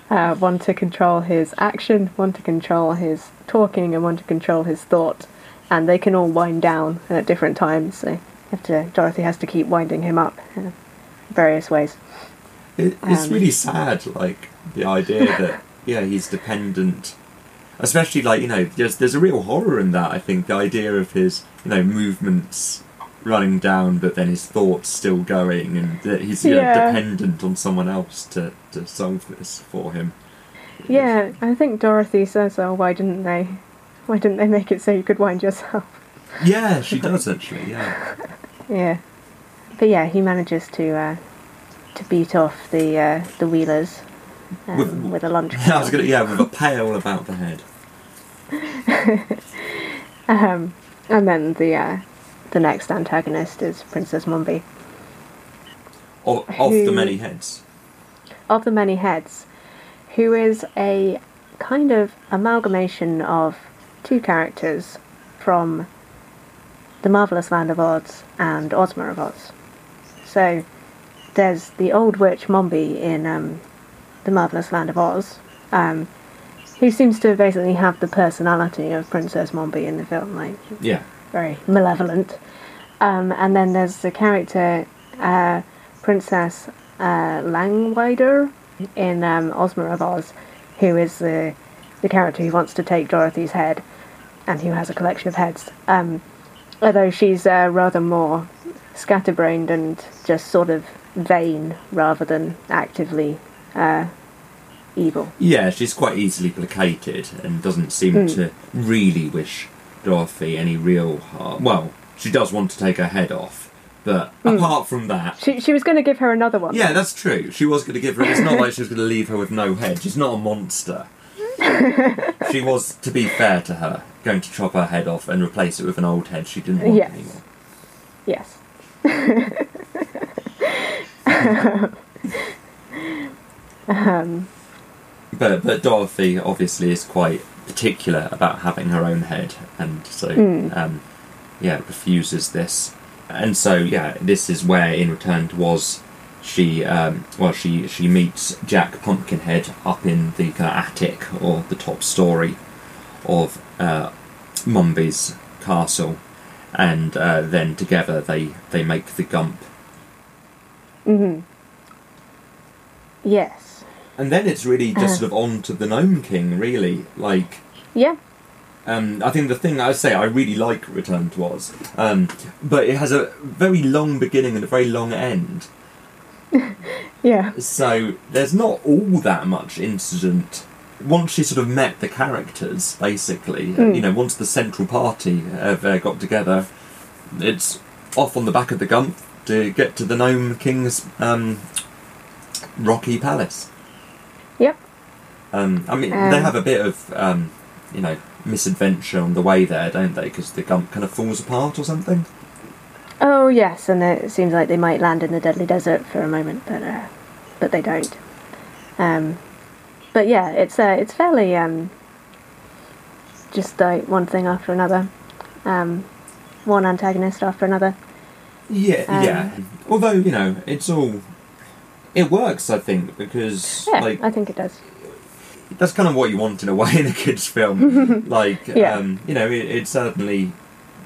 Speaker 2: Uh, one to control his action, one to control his talking, and one to control his thought. And they can all wind down at different times. So to, Dorothy has to keep winding him up in various ways.
Speaker 3: It, it's
Speaker 2: Um,
Speaker 3: really sad, like the idea that yeah he's dependent. Especially like you know, there's there's a real horror in that. I think the idea of his you know movements running down, but then his thoughts still going, and that he's you know, dependent on someone else to to solve this for him.
Speaker 2: Yeah, I think Dorothy says, "Oh, why didn't they? Why didn't they make it so you could wind yourself?"
Speaker 3: Yeah, she does actually. Yeah.
Speaker 2: Yeah, but yeah, he manages to uh, to beat off the uh, the wheelers um,
Speaker 3: With-
Speaker 2: with, a lunch.
Speaker 3: I was gonna yeah with a pail about the head.
Speaker 2: Um, and then the uh, the next antagonist is Princess Mombi.
Speaker 3: Of, of the many heads.
Speaker 2: of the many heads, who is a kind of amalgamation of two characters from The Marvelous Land of Oz and Ozma of Oz. So there's the old witch Mombi in um, The Marvelous Land of Oz, um, who seems to basically have the personality of Princess Mombi in the film, like
Speaker 3: Yeah.
Speaker 2: very malevolent. Um, and then there's the character uh, Princess uh, Langwidere in um, Ozma of Oz, who is the the character who wants to take Dorothy's head, and who has a collection of heads. Um, although she's uh, rather more scatterbrained and just sort of vain rather than actively uh, evil.
Speaker 3: Yeah, she's quite easily placated and doesn't seem
Speaker 2: Hmm.
Speaker 3: to really wish Dorothy any real harm. Well, she does want to take her head off, but
Speaker 2: Hmm.
Speaker 3: apart from that,
Speaker 2: She she was going to give her another one.
Speaker 3: yeah, that's true. She was going to give her. It's not like she was going to leave her with no head. She's not a monster. she was, to be fair to her, going to chop her head off and replace it with an old head she didn't want
Speaker 2: Yes.
Speaker 3: anymore.
Speaker 2: Yes. um,
Speaker 3: But but Dorothy obviously is quite particular about having her own head, and so
Speaker 2: Hmm.
Speaker 3: um, yeah, refuses this. And so yeah, this is where in Return to Oz, she um, well she she meets Jack Pumpkinhead up in the kind of attic or the top story of uh, Mombi's castle, and uh, then together they they make the Gump.
Speaker 2: mhm. Yes.
Speaker 3: And then it's really just
Speaker 2: Uh.
Speaker 3: sort of on to the Gnome King, really. Like,
Speaker 2: Yeah.
Speaker 3: Um, I think the thing I say I really like Return to Oz, um, but it has a very long beginning and a very long end.
Speaker 2: Yeah.
Speaker 3: So there's not all that much incident. Once she sort of met the characters, basically,
Speaker 2: Hmm.
Speaker 3: you know, once the central party have uh, got together, it's off on the back of the Gump to get to the Gnome King's um, rocky palace. Um, I mean, they
Speaker 2: Um,
Speaker 3: have a bit of, um, you know, misadventure on the way there, don't they? Because the Gump kind of falls apart or something.
Speaker 2: Oh yes, and it seems like they might land in the deadly desert for a moment, but uh, but they don't. Um, but yeah, it's uh, it's fairly um, just like one thing after another, um, one antagonist after another.
Speaker 3: Yeah, yeah. Although you know, it's all. It works, I think, because
Speaker 2: Yeah,
Speaker 3: like
Speaker 2: I think it does.
Speaker 3: That's kind of what you want in a way in a kids' film. like,
Speaker 2: Yeah.
Speaker 3: um, you know, it, it certainly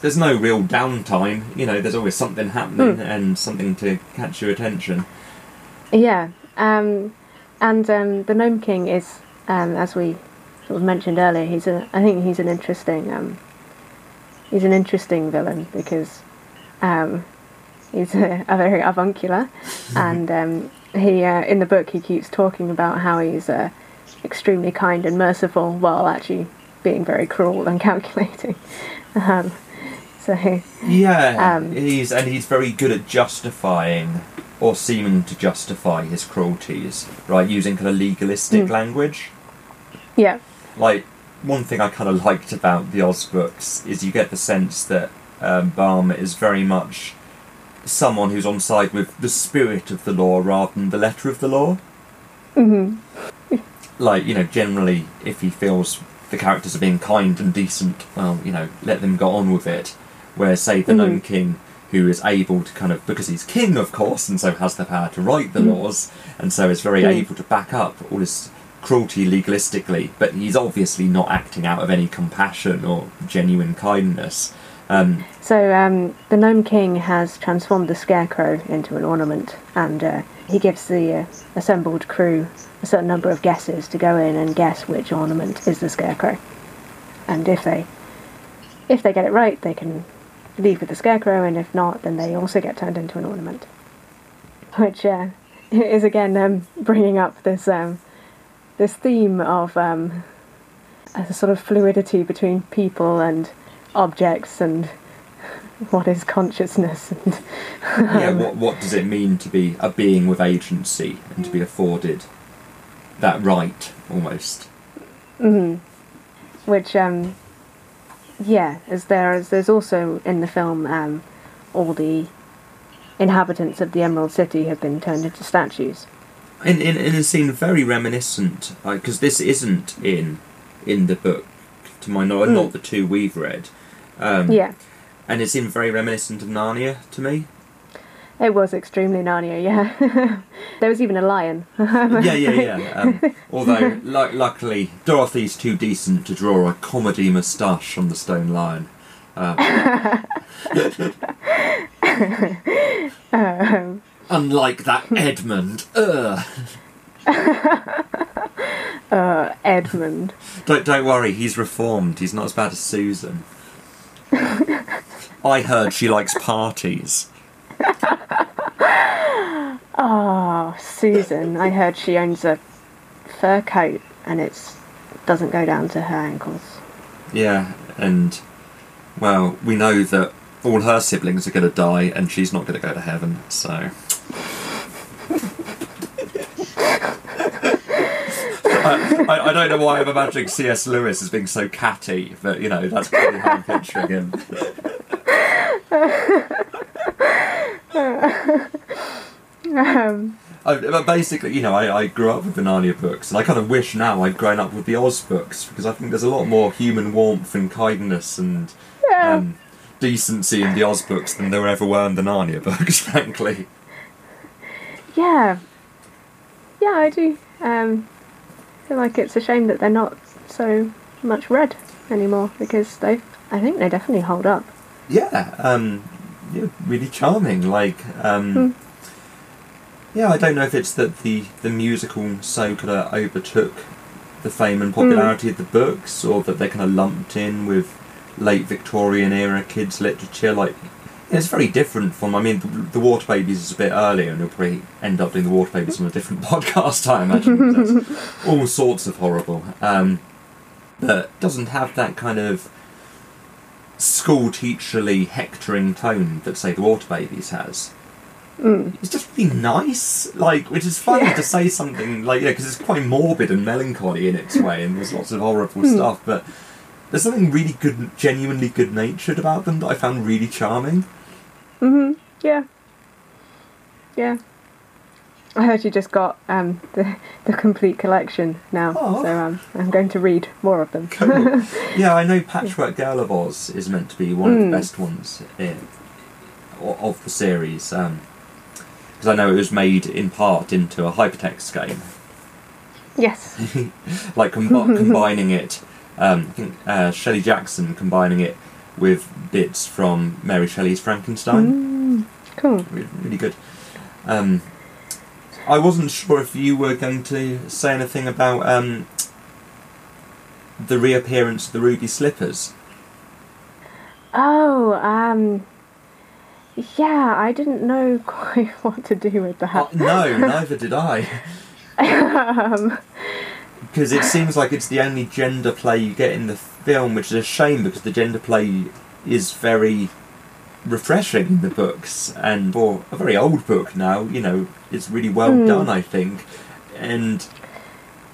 Speaker 3: there's no real downtime. You know, there's always something happening
Speaker 2: Hmm.
Speaker 3: and something to catch your attention.
Speaker 2: Yeah, um, and um, the Gnome King is, um, as we sort of mentioned earlier, he's a. I think he's an interesting. Um, he's an interesting villain because um, he's a, a very avuncular, and um, he uh, in the book he keeps talking about how he's uh, extremely kind and merciful while actually being very cruel and calculating. Um, so
Speaker 3: Yeah,
Speaker 2: Um,
Speaker 3: he's and he's very good at justifying or seeming to justify his cruelties, right? Using kind of legalistic
Speaker 2: Mm.
Speaker 3: language.
Speaker 2: yeah,
Speaker 3: Like one thing I kind of liked about the Oz books is you get the sense that um, Baum is very much someone who's on side with the spirit of the law rather than the letter of the law.
Speaker 2: hmm
Speaker 3: Like you know, generally, if he feels the characters are being kind and decent, well, you know, let them go on with it. where say, the
Speaker 2: Mhm.
Speaker 3: Gnome King, who is able to kind of, because he's king, of course, and so has the power to write the
Speaker 2: Mm.
Speaker 3: laws, and so is very
Speaker 2: Mm.
Speaker 3: able to back up all his cruelty legalistically, but he's obviously not acting out of any compassion or genuine kindness. Um,
Speaker 2: So um, the Gnome King has transformed the Scarecrow into an ornament, and uh, he gives the uh, assembled crew a certain number of guesses to go in and guess which ornament is the Scarecrow. And if they if they get it right, they can leave with the Scarecrow, and if not, then they also get turned into an ornament. Which uh, is again um, bringing up this um, this theme of um, a sort of fluidity between people and objects and what is consciousness and
Speaker 3: yeah,
Speaker 2: um,
Speaker 3: what, what does it mean to be a being with agency and to be afforded that right, almost?
Speaker 2: mhm. which um yeah as there as there's also in the film um all the inhabitants of the emerald city have been turned into statues
Speaker 3: in in, in a scene very reminiscent because this isn't in in the book to my knowledge
Speaker 2: Mm.
Speaker 3: not the two we've read um,
Speaker 2: yeah
Speaker 3: and it seemed very reminiscent of Narnia to me
Speaker 2: it was extremely narnia yeah there was even a lion
Speaker 3: yeah yeah yeah um, although lu- luckily Dorothy's too decent to draw a comedy moustache on the stone lion um,
Speaker 2: um,
Speaker 3: unlike that Edmund ugh.
Speaker 2: uh, edmund
Speaker 3: Don't don't worry, he's reformed. He's not as bad as Susan. I heard she likes parties.
Speaker 2: Oh, Susan. I heard she owns a fur coat and it doesn't go down to her ankles.
Speaker 3: Yeah, and well, we know that all her siblings are going to die, and she's not going to go to heaven. So. I, I, I don't know why I'm imagining C.S. Lewis as being so catty, but you know that's probably how I'm picturing him.
Speaker 2: Um,
Speaker 3: I, but basically, you know, I, I grew up with the Narnia books, and I kind of wish now I'd grown up with the Oz books because I think there's a lot more human warmth and kindness and
Speaker 2: yeah.
Speaker 3: um, decency in the Oz books than there ever were in the Narnia books, frankly.
Speaker 2: yeah. Yeah, I do. Um, feel like it's a shame that they're not so much read anymore because they, I think they definitely hold up.
Speaker 3: Yeah, um, yeah, really charming. Like, um,
Speaker 2: Hmm.
Speaker 3: yeah, I don't know if it's that the the musical so kind of overtook the fame and popularity of the books, or that they're kind of lumped in with late Victorian era kids literature. Like, it's very different from. I mean, the, the Water Babies is a bit earlier, and you'll probably end up doing the Water Babies on a different podcast. I imagine all sorts of horrible. Um, but doesn't have that kind of school teacherly hectoring tone that say the Water Babies has.
Speaker 2: Mm.
Speaker 3: It's just really nice, like which is funny
Speaker 2: Yeah.
Speaker 3: to say something like yeah, because it's quite morbid and melancholy in its way, and there's lots of horrible
Speaker 2: Hmm.
Speaker 3: stuff, but there's something really good, genuinely good natured about them that I found really charming.
Speaker 2: Hmm Yeah. Yeah. I heard you just got um, the the complete collection now,
Speaker 3: Oh.
Speaker 2: so um, I'm going to read more of them.
Speaker 3: Cool. yeah, I know Patchwork Girl of Oz is meant to be one of
Speaker 2: Mm.
Speaker 3: the best ones in, of the series. Because I know it was made in part into a hypertext game,
Speaker 2: yes.
Speaker 3: like combi- combining it. Um, I think uh, Shelley Jackson combining it with bits from Mary Shelley's Frankenstein.
Speaker 2: Mm, cool.
Speaker 3: Re- Really good. Um, I wasn't sure if you were going to say anything about um, the reappearance of the ruby slippers.
Speaker 2: Oh, um, yeah, I didn't know quite what to do with
Speaker 3: Uh,
Speaker 2: that.
Speaker 3: no, neither did I.
Speaker 2: um,
Speaker 3: Because it seems like it's the only gender play you get in the film, which is a shame because the gender play is very refreshing in the books. And for a very old book now, you know, it's really well
Speaker 2: Mm.
Speaker 3: done, I think. And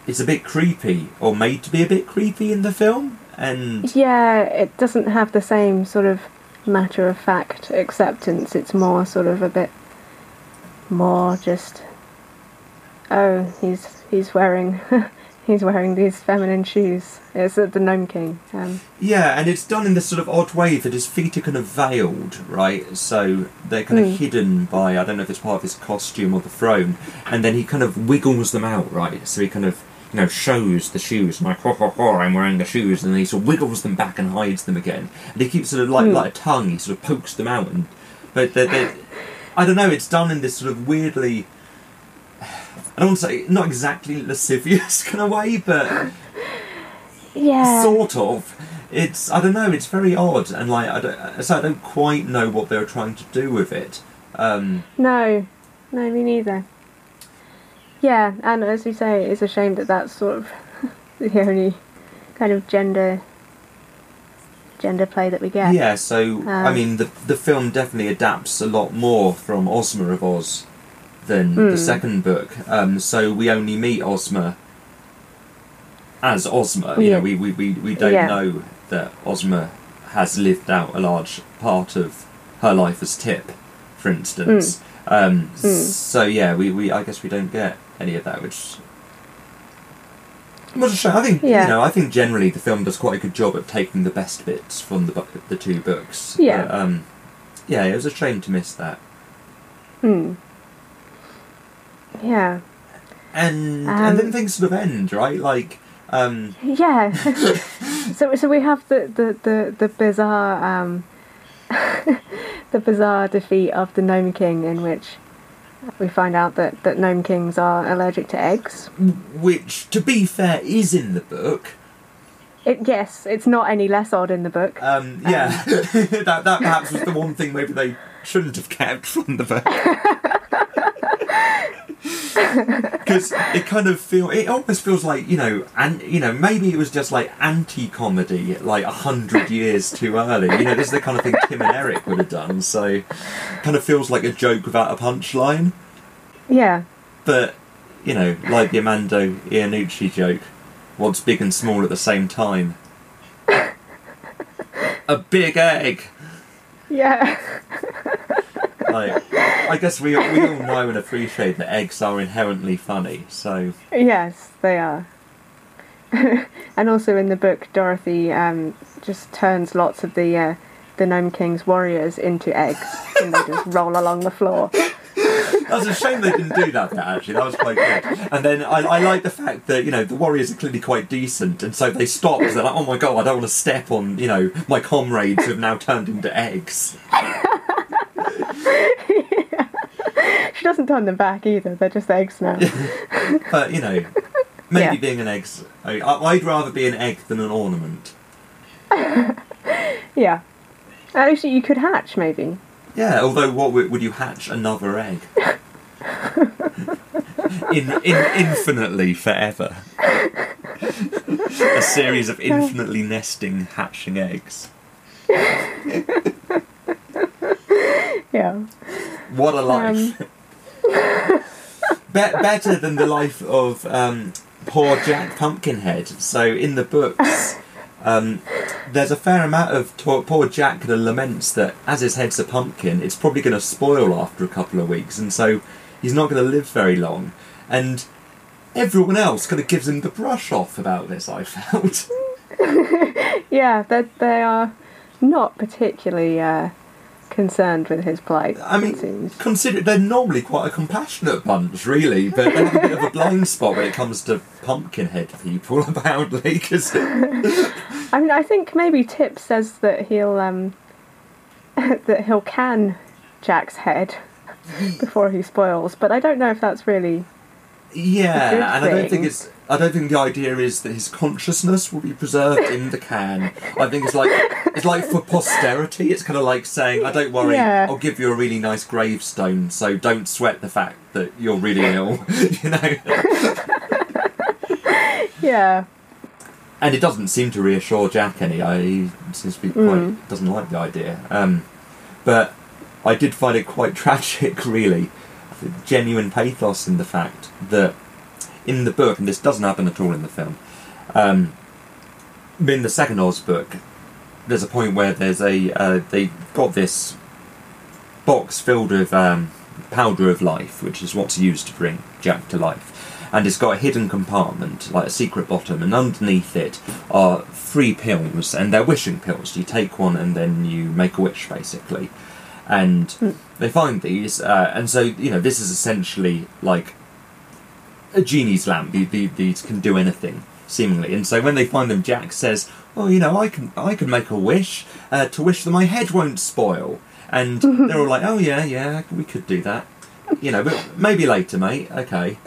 Speaker 3: it's a bit creepy, or made to be a bit creepy in the film. And
Speaker 2: yeah, it doesn't have the same sort of matter of fact acceptance. It's more sort of a bit more just. Oh, he's he's wearing he's wearing these feminine shoes. It's the Gnome King. Um,
Speaker 3: Yeah, and it's done in this sort of odd way that his feet are kind of veiled, right? So they're kind of hidden by I don't know if it's part of his costume or the throne, and then he kind of wiggles them out, right? So he kind of you know shows the shoes, and like ho ho ho, I'm wearing the shoes, and then he sort of wiggles them back and hides them again, and he keeps sort of like
Speaker 2: Mm.
Speaker 3: like a tongue, he sort of pokes them out, and but they they I don't know, it's done in this sort of weirdly. I don't say not exactly lascivious kind of way, but
Speaker 2: yeah.
Speaker 3: sort of. It's I don't know. It's very odd, and like I don't, so I don't quite know what they were trying to do with it. Um,
Speaker 2: No, no, me neither. Yeah, and as you say, it's a shame that that's sort of the only kind of gender gender play that we get.
Speaker 3: yeah. So I
Speaker 2: Um,
Speaker 3: mean, the the film definitely adapts a lot more from Ozma of Oz than the
Speaker 2: Hmm.
Speaker 3: second book. Um, so we only meet Ozma as Ozma. You
Speaker 2: Yeah.
Speaker 3: know, we we, we, we don't
Speaker 2: Yeah.
Speaker 3: know that Ozma has lived out a large part of her life as Tip, for instance. Um,
Speaker 2: Mm.
Speaker 3: So yeah, we, we I guess we don't get any of that, which was a shame. I think
Speaker 2: Yeah.
Speaker 3: you know I think generally the film does quite a good job of taking the best bits from the the two books.
Speaker 2: Yeah.
Speaker 3: But, um, yeah, it was a shame to miss that.
Speaker 2: Hmm. Yeah.
Speaker 3: And
Speaker 2: Um,
Speaker 3: and then things sort of end right, like. Um,
Speaker 2: Yeah. so so we have the the the, the bizarre um the bizarre defeat of the Gnome King in which we find out that, that Gnome Kings are allergic to eggs.
Speaker 3: which, to be fair, is in the book.
Speaker 2: It, yes, it's not any less odd in the book.
Speaker 3: Um, yeah, that that perhaps was the one thing maybe they shouldn't have kept from the book. Because it kind of feel it almost feels like you know, and you know, maybe it was just like anti-comedy, like a hundred years too early. You know, this is the kind of thing Tim and Eric would have done. So, kind of feels like a joke without a punchline.
Speaker 2: yeah.
Speaker 3: But you know, like the Armando Iannucci joke, what's big and small at the same time? a big egg.
Speaker 2: Yeah.
Speaker 3: Like, I guess we we all know and appreciate that eggs are inherently funny. So
Speaker 2: Yes, they are. and also in the book, Dorothy um, just turns lots of the uh, the Gnome King's warriors into eggs, and they just roll along the floor.
Speaker 3: that's a shame they didn't do that. Actually, that was quite good. And then I, I like the fact that you know the warriors are clearly quite decent, and so they stop because they're like, oh my god, I don't want to step on you know my comrades who have now turned into eggs.
Speaker 2: She doesn't turn them back either; they're just eggs now.
Speaker 3: But you know, maybe
Speaker 2: Yeah.
Speaker 3: being an egg, I, I'd rather be an egg than an ornament.
Speaker 2: yeah. Actually, you could hatch maybe.
Speaker 3: Yeah, although what would, would you hatch another egg? in, in infinitely forever. A series of infinitely nesting, hatching eggs.
Speaker 2: Yeah.
Speaker 3: What a life! Be- better than the life of um, poor Jack Pumpkinhead. So in the books, um, there's a fair amount of poor Jack that laments that as his head's a pumpkin, it's probably going to spoil after a couple of weeks, and so he's not going to live very long. And everyone else kind of gives him the brush off about this. I felt.
Speaker 2: Yeah, they they are not particularly uh, concerned with his plight.
Speaker 3: I mean, consider they're normally quite a compassionate bunch, really, but they have a bit of a blind spot when it comes to pumpkinhead people, apparently, because
Speaker 2: I mean, I think maybe Tip says that he'll um, that he'll can Jack's head before he spoils, but I don't know if that's really
Speaker 3: Yeah, and I don't think it's. I don't think the idea is that his consciousness will be preserved in the can. I think it's like it's like for posterity. It's kind of like saying, "I don't worry,
Speaker 2: Yeah.
Speaker 3: I'll give you a really nice gravestone, so don't sweat the fact that you're really ill." you know.
Speaker 2: Yeah.
Speaker 3: And it doesn't seem to reassure Jack any. I, he seems to be quite
Speaker 2: Mm.
Speaker 3: doesn't like the idea. Um, but I did find it quite tragic, really. Genuine pathos in the fact that in the book, and this doesn't happen at all in the film, um, in the second Oz book, there's a point where there's a uh, they got this box filled with um, powder of life, which is what's used to bring Jack to life. And it's got a hidden compartment, like a secret bottom, and underneath it are three pills, and they're wishing pills. You take one and then you make a wish, basically. And they find these, uh, and so, you know, this is essentially like a genie's lamp. The- the- These can do anything, seemingly. And so when they find them, Jack says, "Oh, you know, I can, I can make a wish uh, to wish that my head won't spoil." And they're all like, "Oh yeah, yeah, we could do that." You know, but maybe later, mate. Okay.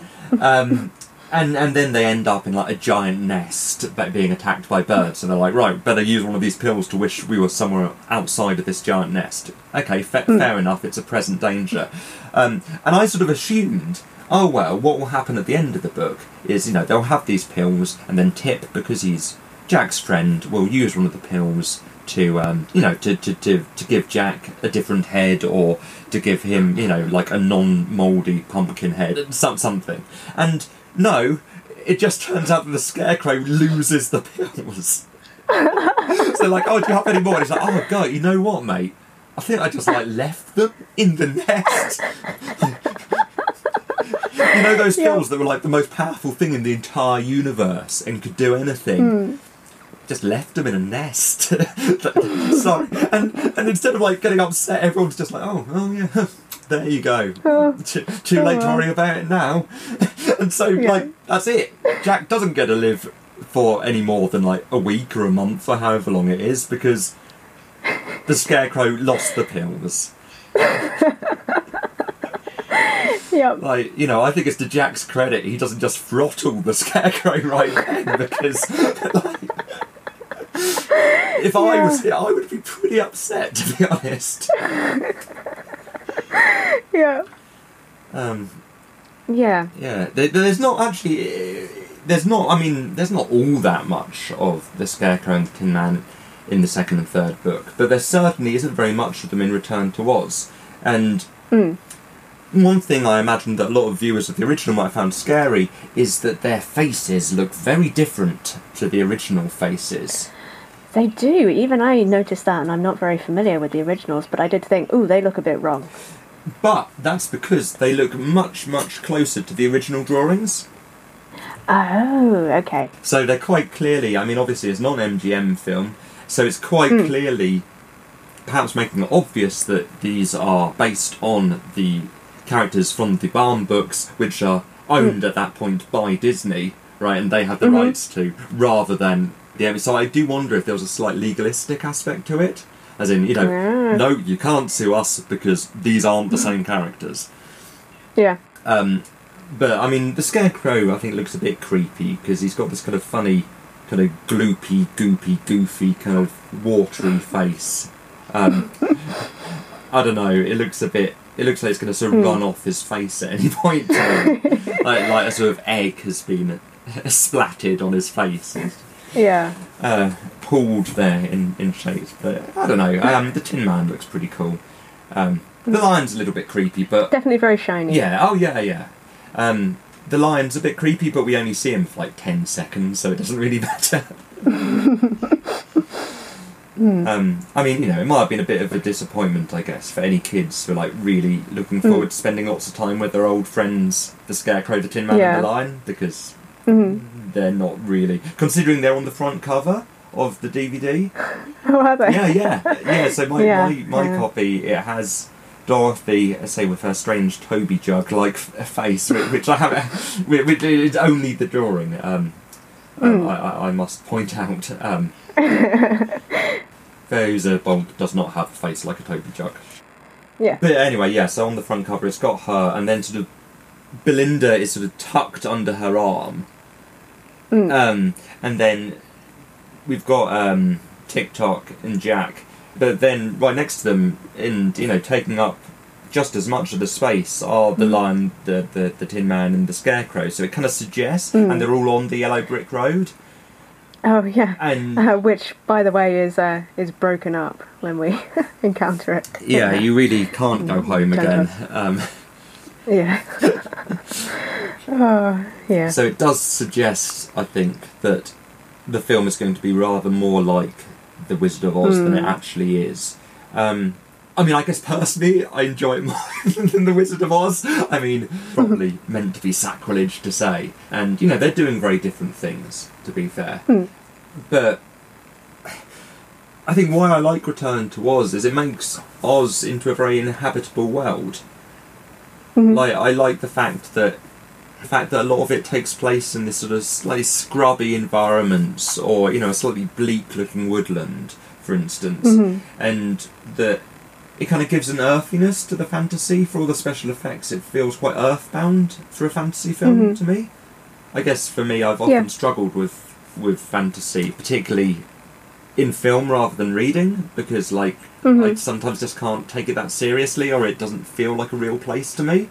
Speaker 3: Um, and and then they end up in like a giant nest, being attacked by birds. And they're like, "Right, better use one of these pills to wish we were somewhere outside of this giant nest." Okay, fa- fair enough. It's a present danger. Um, and I sort of assumed oh well, what will happen at the end of the book is, you know, they'll have these pills, and then Tip, because he's Jack's friend, will use one of the pills to, um, you know, to, to, to, to give Jack a different head, or to give him, you know, like a non-mouldy pumpkin head, some, something. And no, it just turns out that the Scarecrow loses the pills. so they're like, oh, do you have any more? And he's like, oh, God, you know what, mate? I think I just like left them in the nest. you know those
Speaker 2: Yeah.
Speaker 3: pills that were like the most powerful thing in the entire universe and could do anything. Hmm. Just left them in a nest. Sorry, and and instead of like getting upset, everyone's just like, oh, oh yeah, there you go. Oh. Too, too
Speaker 2: Oh,
Speaker 3: late to
Speaker 2: oh,
Speaker 3: worry about it now. and so
Speaker 2: Yeah.
Speaker 3: like that's it. Jack doesn't get to live for any more than like a week or a month or however long it is because the scarecrow lost the pills.
Speaker 2: Yep.
Speaker 3: Like, you know, I think it's to Jack's credit he doesn't just throttle the scarecrow right then because like, if I was here, I would be pretty upset to be honest.
Speaker 2: Yeah.
Speaker 3: Um,
Speaker 2: Yeah.
Speaker 3: yeah, there, there's not actually, there's not. I mean, there's not all that much of the scarecrow and the Tin Man in the second and third book, but there certainly isn't very much of them in Return to Oz, and.
Speaker 2: Mm.
Speaker 3: One thing I imagine that a lot of viewers of the original might have found scary is that their faces look very different to the original faces.
Speaker 2: They do. Even I noticed that, and I'm not very familiar with the originals, but I did think, ooh, they look a bit wrong.
Speaker 3: But that's because they look much, much closer to the original drawings.
Speaker 2: Oh, okay.
Speaker 3: So they're quite clearly, I mean, obviously it's not an MGM film, so it's quite
Speaker 2: Hmm.
Speaker 3: clearly perhaps making it obvious that these are based on the characters from the Baum books, which are owned at that point by Disney, right, and they have the
Speaker 2: Mhm.
Speaker 3: rights to, rather than the. So I do wonder if there was a slight legalistic aspect to it. As in, you know,
Speaker 2: Ah.
Speaker 3: no, you can't sue us because these aren't the same characters.
Speaker 2: Yeah.
Speaker 3: Um, but I mean, the Scarecrow I think looks a bit creepy because he's got this kind of funny, kind of gloopy, goopy, goofy, kind of watery face. Um, I don't know. It looks a bit. It looks like it's going to sort of
Speaker 2: Hmm.
Speaker 3: run off his face at any point. like, like a sort of egg has been splatted on his face.
Speaker 2: Yeah.
Speaker 3: Uh, pulled there in, in shapes, but I don't know. Um, the Tin Man looks pretty cool. Um, the lion's a little bit creepy, but
Speaker 2: Definitely very shiny.
Speaker 3: yeah, oh yeah, yeah. Um, the lion's a bit creepy, but we only see him for like 10 seconds, so it doesn't really matter. um, I mean, you know, it might have been a bit of a disappointment, I guess, for any kids who are like really looking forward to spending lots of time with their old friends, the Scarecrow, the Tin Man,
Speaker 2: Yeah.
Speaker 3: and the Lion, because
Speaker 2: hmm
Speaker 3: they're not really. Considering they're on the front cover of the DVD.
Speaker 2: Oh, are they?
Speaker 3: Yeah, yeah, yeah. So my
Speaker 2: Yeah,
Speaker 3: my, my
Speaker 2: yeah.
Speaker 3: copy it has Dorothy, uh, say with her strange Toby jug like face, which I have, which is only the drawing. Um, uh,
Speaker 2: Mm.
Speaker 3: I, I, I must point out. Um, Fairuza Balk does not have a face like a Toby jug.
Speaker 2: Yeah.
Speaker 3: But anyway, yeah. So on the front cover, it's got her, and then sort of Billina is sort of tucked under her arm,
Speaker 2: Mm.
Speaker 3: um, and then we've got um, Tik-Tok and Jack, but then right next to them, and you know, taking up just as much of the space are the
Speaker 2: Mm.
Speaker 3: Lion, the, the the Tin Man, and the Scarecrow. So it kind of suggests,
Speaker 2: Mm.
Speaker 3: and they're all on the yellow brick road,
Speaker 2: Oh yeah.
Speaker 3: and
Speaker 2: Uh, which, by the way, is uh, is broken up when we encounter it.
Speaker 3: yeah, you really can't go
Speaker 2: Mm,
Speaker 3: home
Speaker 2: don't
Speaker 3: again. Um,
Speaker 2: Yeah. oh yeah.
Speaker 3: So it does suggest, I think, that the film is going to be rather more like The Wizard of Oz than it
Speaker 2: Mm.
Speaker 3: actually is. Um, I mean, I guess personally, I enjoy it more than The Wizard of Oz. I mean, probably meant to be sacrilege to say. And, you know, they're doing very different things, to be fair.
Speaker 2: Hmm.
Speaker 3: But I think why I like Return to Oz is it makes Oz into a very inhabitable world.
Speaker 2: Mhm.
Speaker 3: Like I like the fact that the fact that a lot of it takes place in this sort of slightly scrubby environments, or you know, a slightly bleak-looking woodland, for instance,
Speaker 2: Mhm.
Speaker 3: and that it kind of gives an earthiness to the fantasy for all the special effects. It feels quite earthbound for a fantasy film
Speaker 2: Mhm.
Speaker 3: to me. I guess for me, I've often
Speaker 2: Yeah.
Speaker 3: struggled with with fantasy, particularly in film rather than reading, because like I
Speaker 2: Mhm.
Speaker 3: sometimes just can't take it that seriously, or it doesn't feel like a real place to me.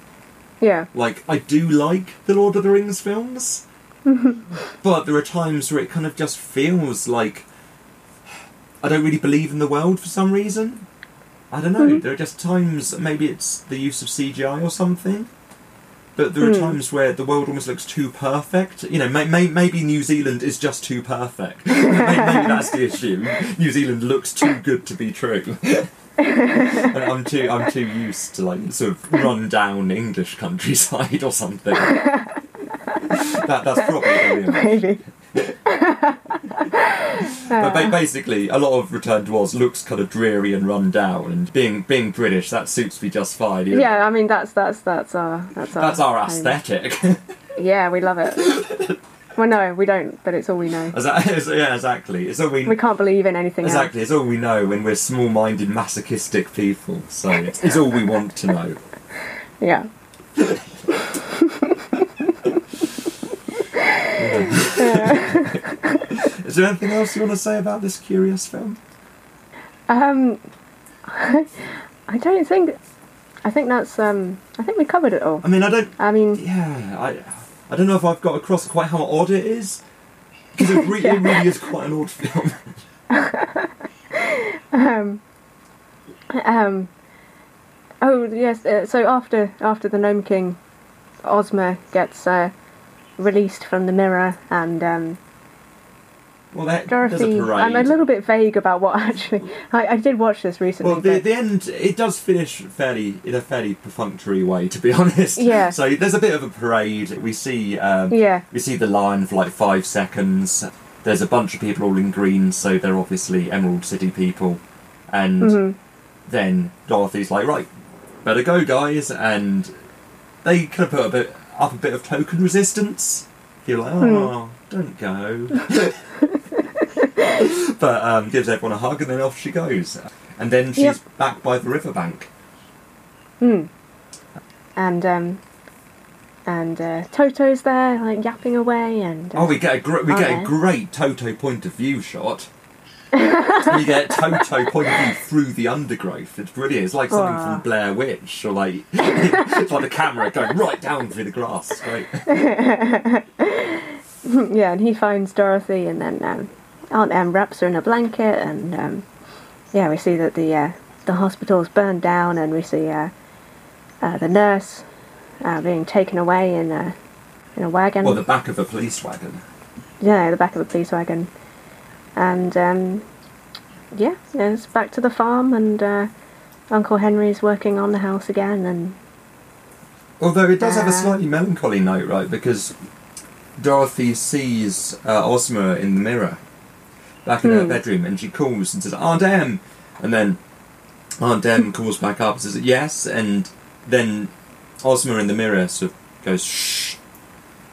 Speaker 2: Yeah.
Speaker 3: Like I do like the Lord of the Rings films, but there are times where it kind of just feels like I don't really believe in the world for some reason. I don't know.
Speaker 2: Mhm.
Speaker 3: There are just times maybe it's the use of CGI or something. But there are
Speaker 2: Hmm.
Speaker 3: times where the world almost looks too perfect. You know, may, may, maybe New Zealand is just too perfect. maybe, maybe that's the issue. New Zealand looks too good to be true. And I'm too I'm too used to like sort of run down English countryside or something. that that's probably
Speaker 2: Maybe.
Speaker 3: But ba- basically, a lot of Return to Oz looks kind of dreary and run down, and being being British, that suits me just fine. you know.
Speaker 2: Yeah, I mean that's that's that's our that's our
Speaker 3: that's our aesthetic.
Speaker 2: Yeah, we love it. well, no, we don't, but it's all we know.
Speaker 3: Yeah, exactly. It's all we,
Speaker 2: We can't believe in anything
Speaker 3: exactly. It's all we know when we're small-minded, masochistic people. So it's, it's all we want to know.
Speaker 2: else. Yeah.
Speaker 3: Is there anything else you want to say about this curious film?
Speaker 2: Um, I don't think. I think that's. Um, I think we covered it all.
Speaker 3: I mean, I don't.
Speaker 2: I mean,
Speaker 3: Yeah, I I don't know if I've got across quite how odd it is because it really,
Speaker 2: Yeah.
Speaker 3: it really is quite an odd film.
Speaker 2: um, um, oh yes. Uh, so after after the Gnome King, Ozma gets uh, released from the mirror, and um,
Speaker 3: Well, a
Speaker 2: Dorothy.
Speaker 3: parade.
Speaker 2: I'm a little bit vague about what actually. I, I did watch this recently.
Speaker 3: Well, the,
Speaker 2: but-
Speaker 3: the end it does finish fairly in a fairly perfunctory way, to be honest.
Speaker 2: Yeah.
Speaker 3: So there's a bit of a parade. We see um,
Speaker 2: yeah.
Speaker 3: we see the line for like five seconds. There's a bunch of people all in green, so they're obviously Emerald City people. And
Speaker 2: Mhm.
Speaker 3: then Dorothy's like, right, better go, guys. And they kind of put a bit up a bit of token resistance. You're like,
Speaker 2: Hmm.
Speaker 3: oh, don't go. but um, gives everyone a hug, and then off she goes. And then she's
Speaker 2: Yep.
Speaker 3: back by the riverbank.
Speaker 2: Mm. And um, and uh, Toto's there, like yapping away, and uh,
Speaker 3: Oh, we get a gr- we get a great Toto point of view shot. we get Toto point of view through the undergrowth. It's brilliant. It's like something
Speaker 2: Aw.
Speaker 3: from Blair Witch, or like it's like the camera going right down through the grass. It's great.
Speaker 2: yeah, and he finds Dorothy, and then um, Aunt Em wraps her in a blanket, and um, yeah, we see that the uh, the hospital's burned down, and we see uh, uh, the nurse uh, being taken away in a in a wagon.
Speaker 3: Well, the back of a police wagon.
Speaker 2: yeah, the back of a police wagon, and um, yeah, it's back to the farm, and uh, Uncle Henry's working on the house again, and
Speaker 3: Although it does have a
Speaker 2: Uh.
Speaker 3: slightly melancholy note, right? Because Dorothy sees uh, Ozma in the mirror back in her
Speaker 2: Hmm.
Speaker 3: bedroom, and she calls and says, "Aunt Em," and then Aunt Em calls back up and says, "Yes," and then Ozma in the mirror sort of goes, "Shh."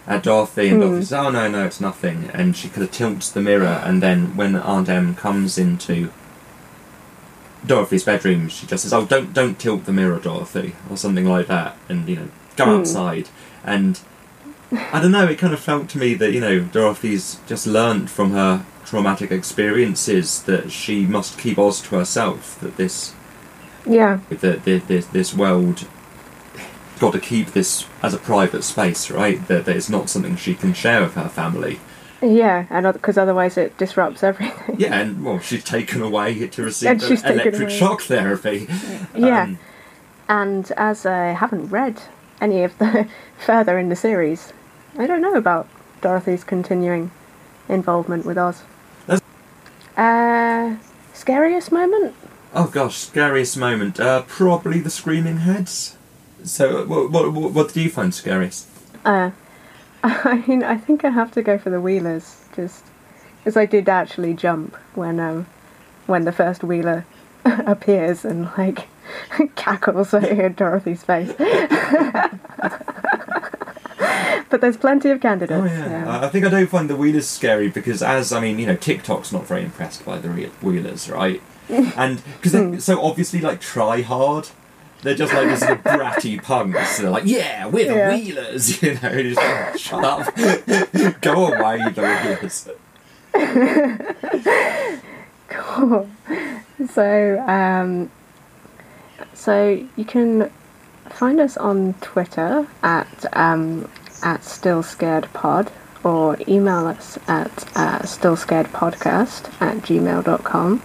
Speaker 3: At Dorothy, and
Speaker 2: Hmm.
Speaker 3: Dorothy says, "Oh no, no, it's nothing." And she kind of tilts the mirror, and then when Aunt Em comes into Dorothy's bedroom, she just says, "Oh, don't don't tilt the mirror, Dorothy," or something like that, and you know, go
Speaker 2: Hmm.
Speaker 3: outside. and I don't know. It kind of felt to me that you know Dorothy's just learnt from her traumatic experiences that she must keep Oz to herself. That this
Speaker 2: Yeah.
Speaker 3: that this, this world got to keep this as a private space, right? That, that it's not something she can share with her family.
Speaker 2: Yeah, and because otherwise it disrupts everything.
Speaker 3: Yeah, and well, she's taken away to receive electric shock therapy.
Speaker 2: Yeah.
Speaker 3: Um,
Speaker 2: And as I haven't read any of the further in the series, I don't know about Dorothy's continuing involvement with Oz. Uh, scariest moment?
Speaker 3: oh gosh, scariest moment. Uh, probably the screaming heads. So, what, what, what, what did you find scariest?
Speaker 2: Uh, I mean, I think I have to go for the Wheelers, just because I did actually jump when um when the first Wheeler appears and like cackles at Dorothy's face. But there's plenty of candidates.
Speaker 3: Oh yeah, I I think I don't find the Wheelers scary because, as I mean, you know, Tik-Tok's not very impressed by the Wheelers, right? And because they're so obviously like try hard, they're just like these little bratty punks. They're like, yeah, we're the
Speaker 2: Yeah.
Speaker 3: Wheelers, you know. and like, Shut up, go away, the Wheelers.
Speaker 2: Cool. So, um, so you can find us on Twitter at um, at Still Scared Pod or email us at uh, stillscaredpodcast at gmail.com.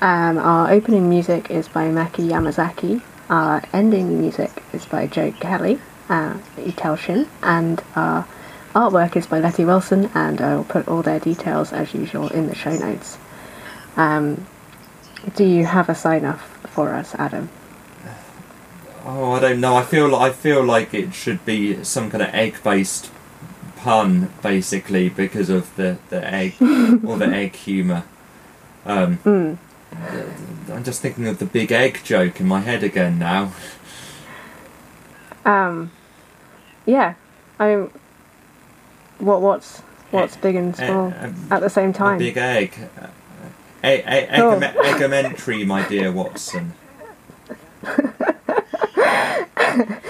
Speaker 2: Um, our opening music is by Maki Yamazaki. Our ending music is by Joe Kelly, uh, Etao Shin, and our artwork is by Letty Wilson, and I'll put all their details as usual in the show notes. Um, do you have a sign off for us, Adam?
Speaker 3: Oh, I don't know. I feel like I feel like it should be some kind of egg-based pun, basically, because of the the egg or the egg humour. Um,
Speaker 2: Mm.
Speaker 3: I'm just thinking of the big egg joke in my head again now.
Speaker 2: Um, yeah. I mean, what what's what's big and
Speaker 3: Eh,
Speaker 2: small
Speaker 3: um,
Speaker 2: at the same
Speaker 3: A
Speaker 2: time?
Speaker 3: big egg. Uh, egg, egg,
Speaker 2: Oh.
Speaker 3: egg, my dear Watson.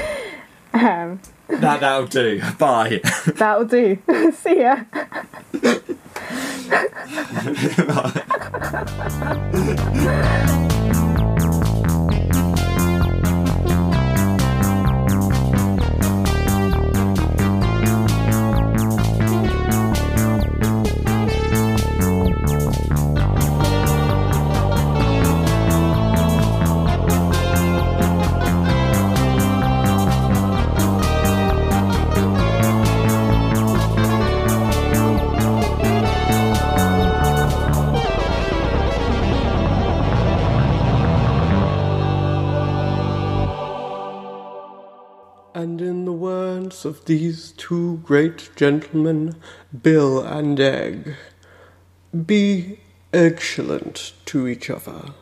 Speaker 2: Um,
Speaker 3: That that'll do. Bye.
Speaker 2: that'll do. See ya.
Speaker 1: And of these two great gentlemen, Bill and Egg, be excellent to each other.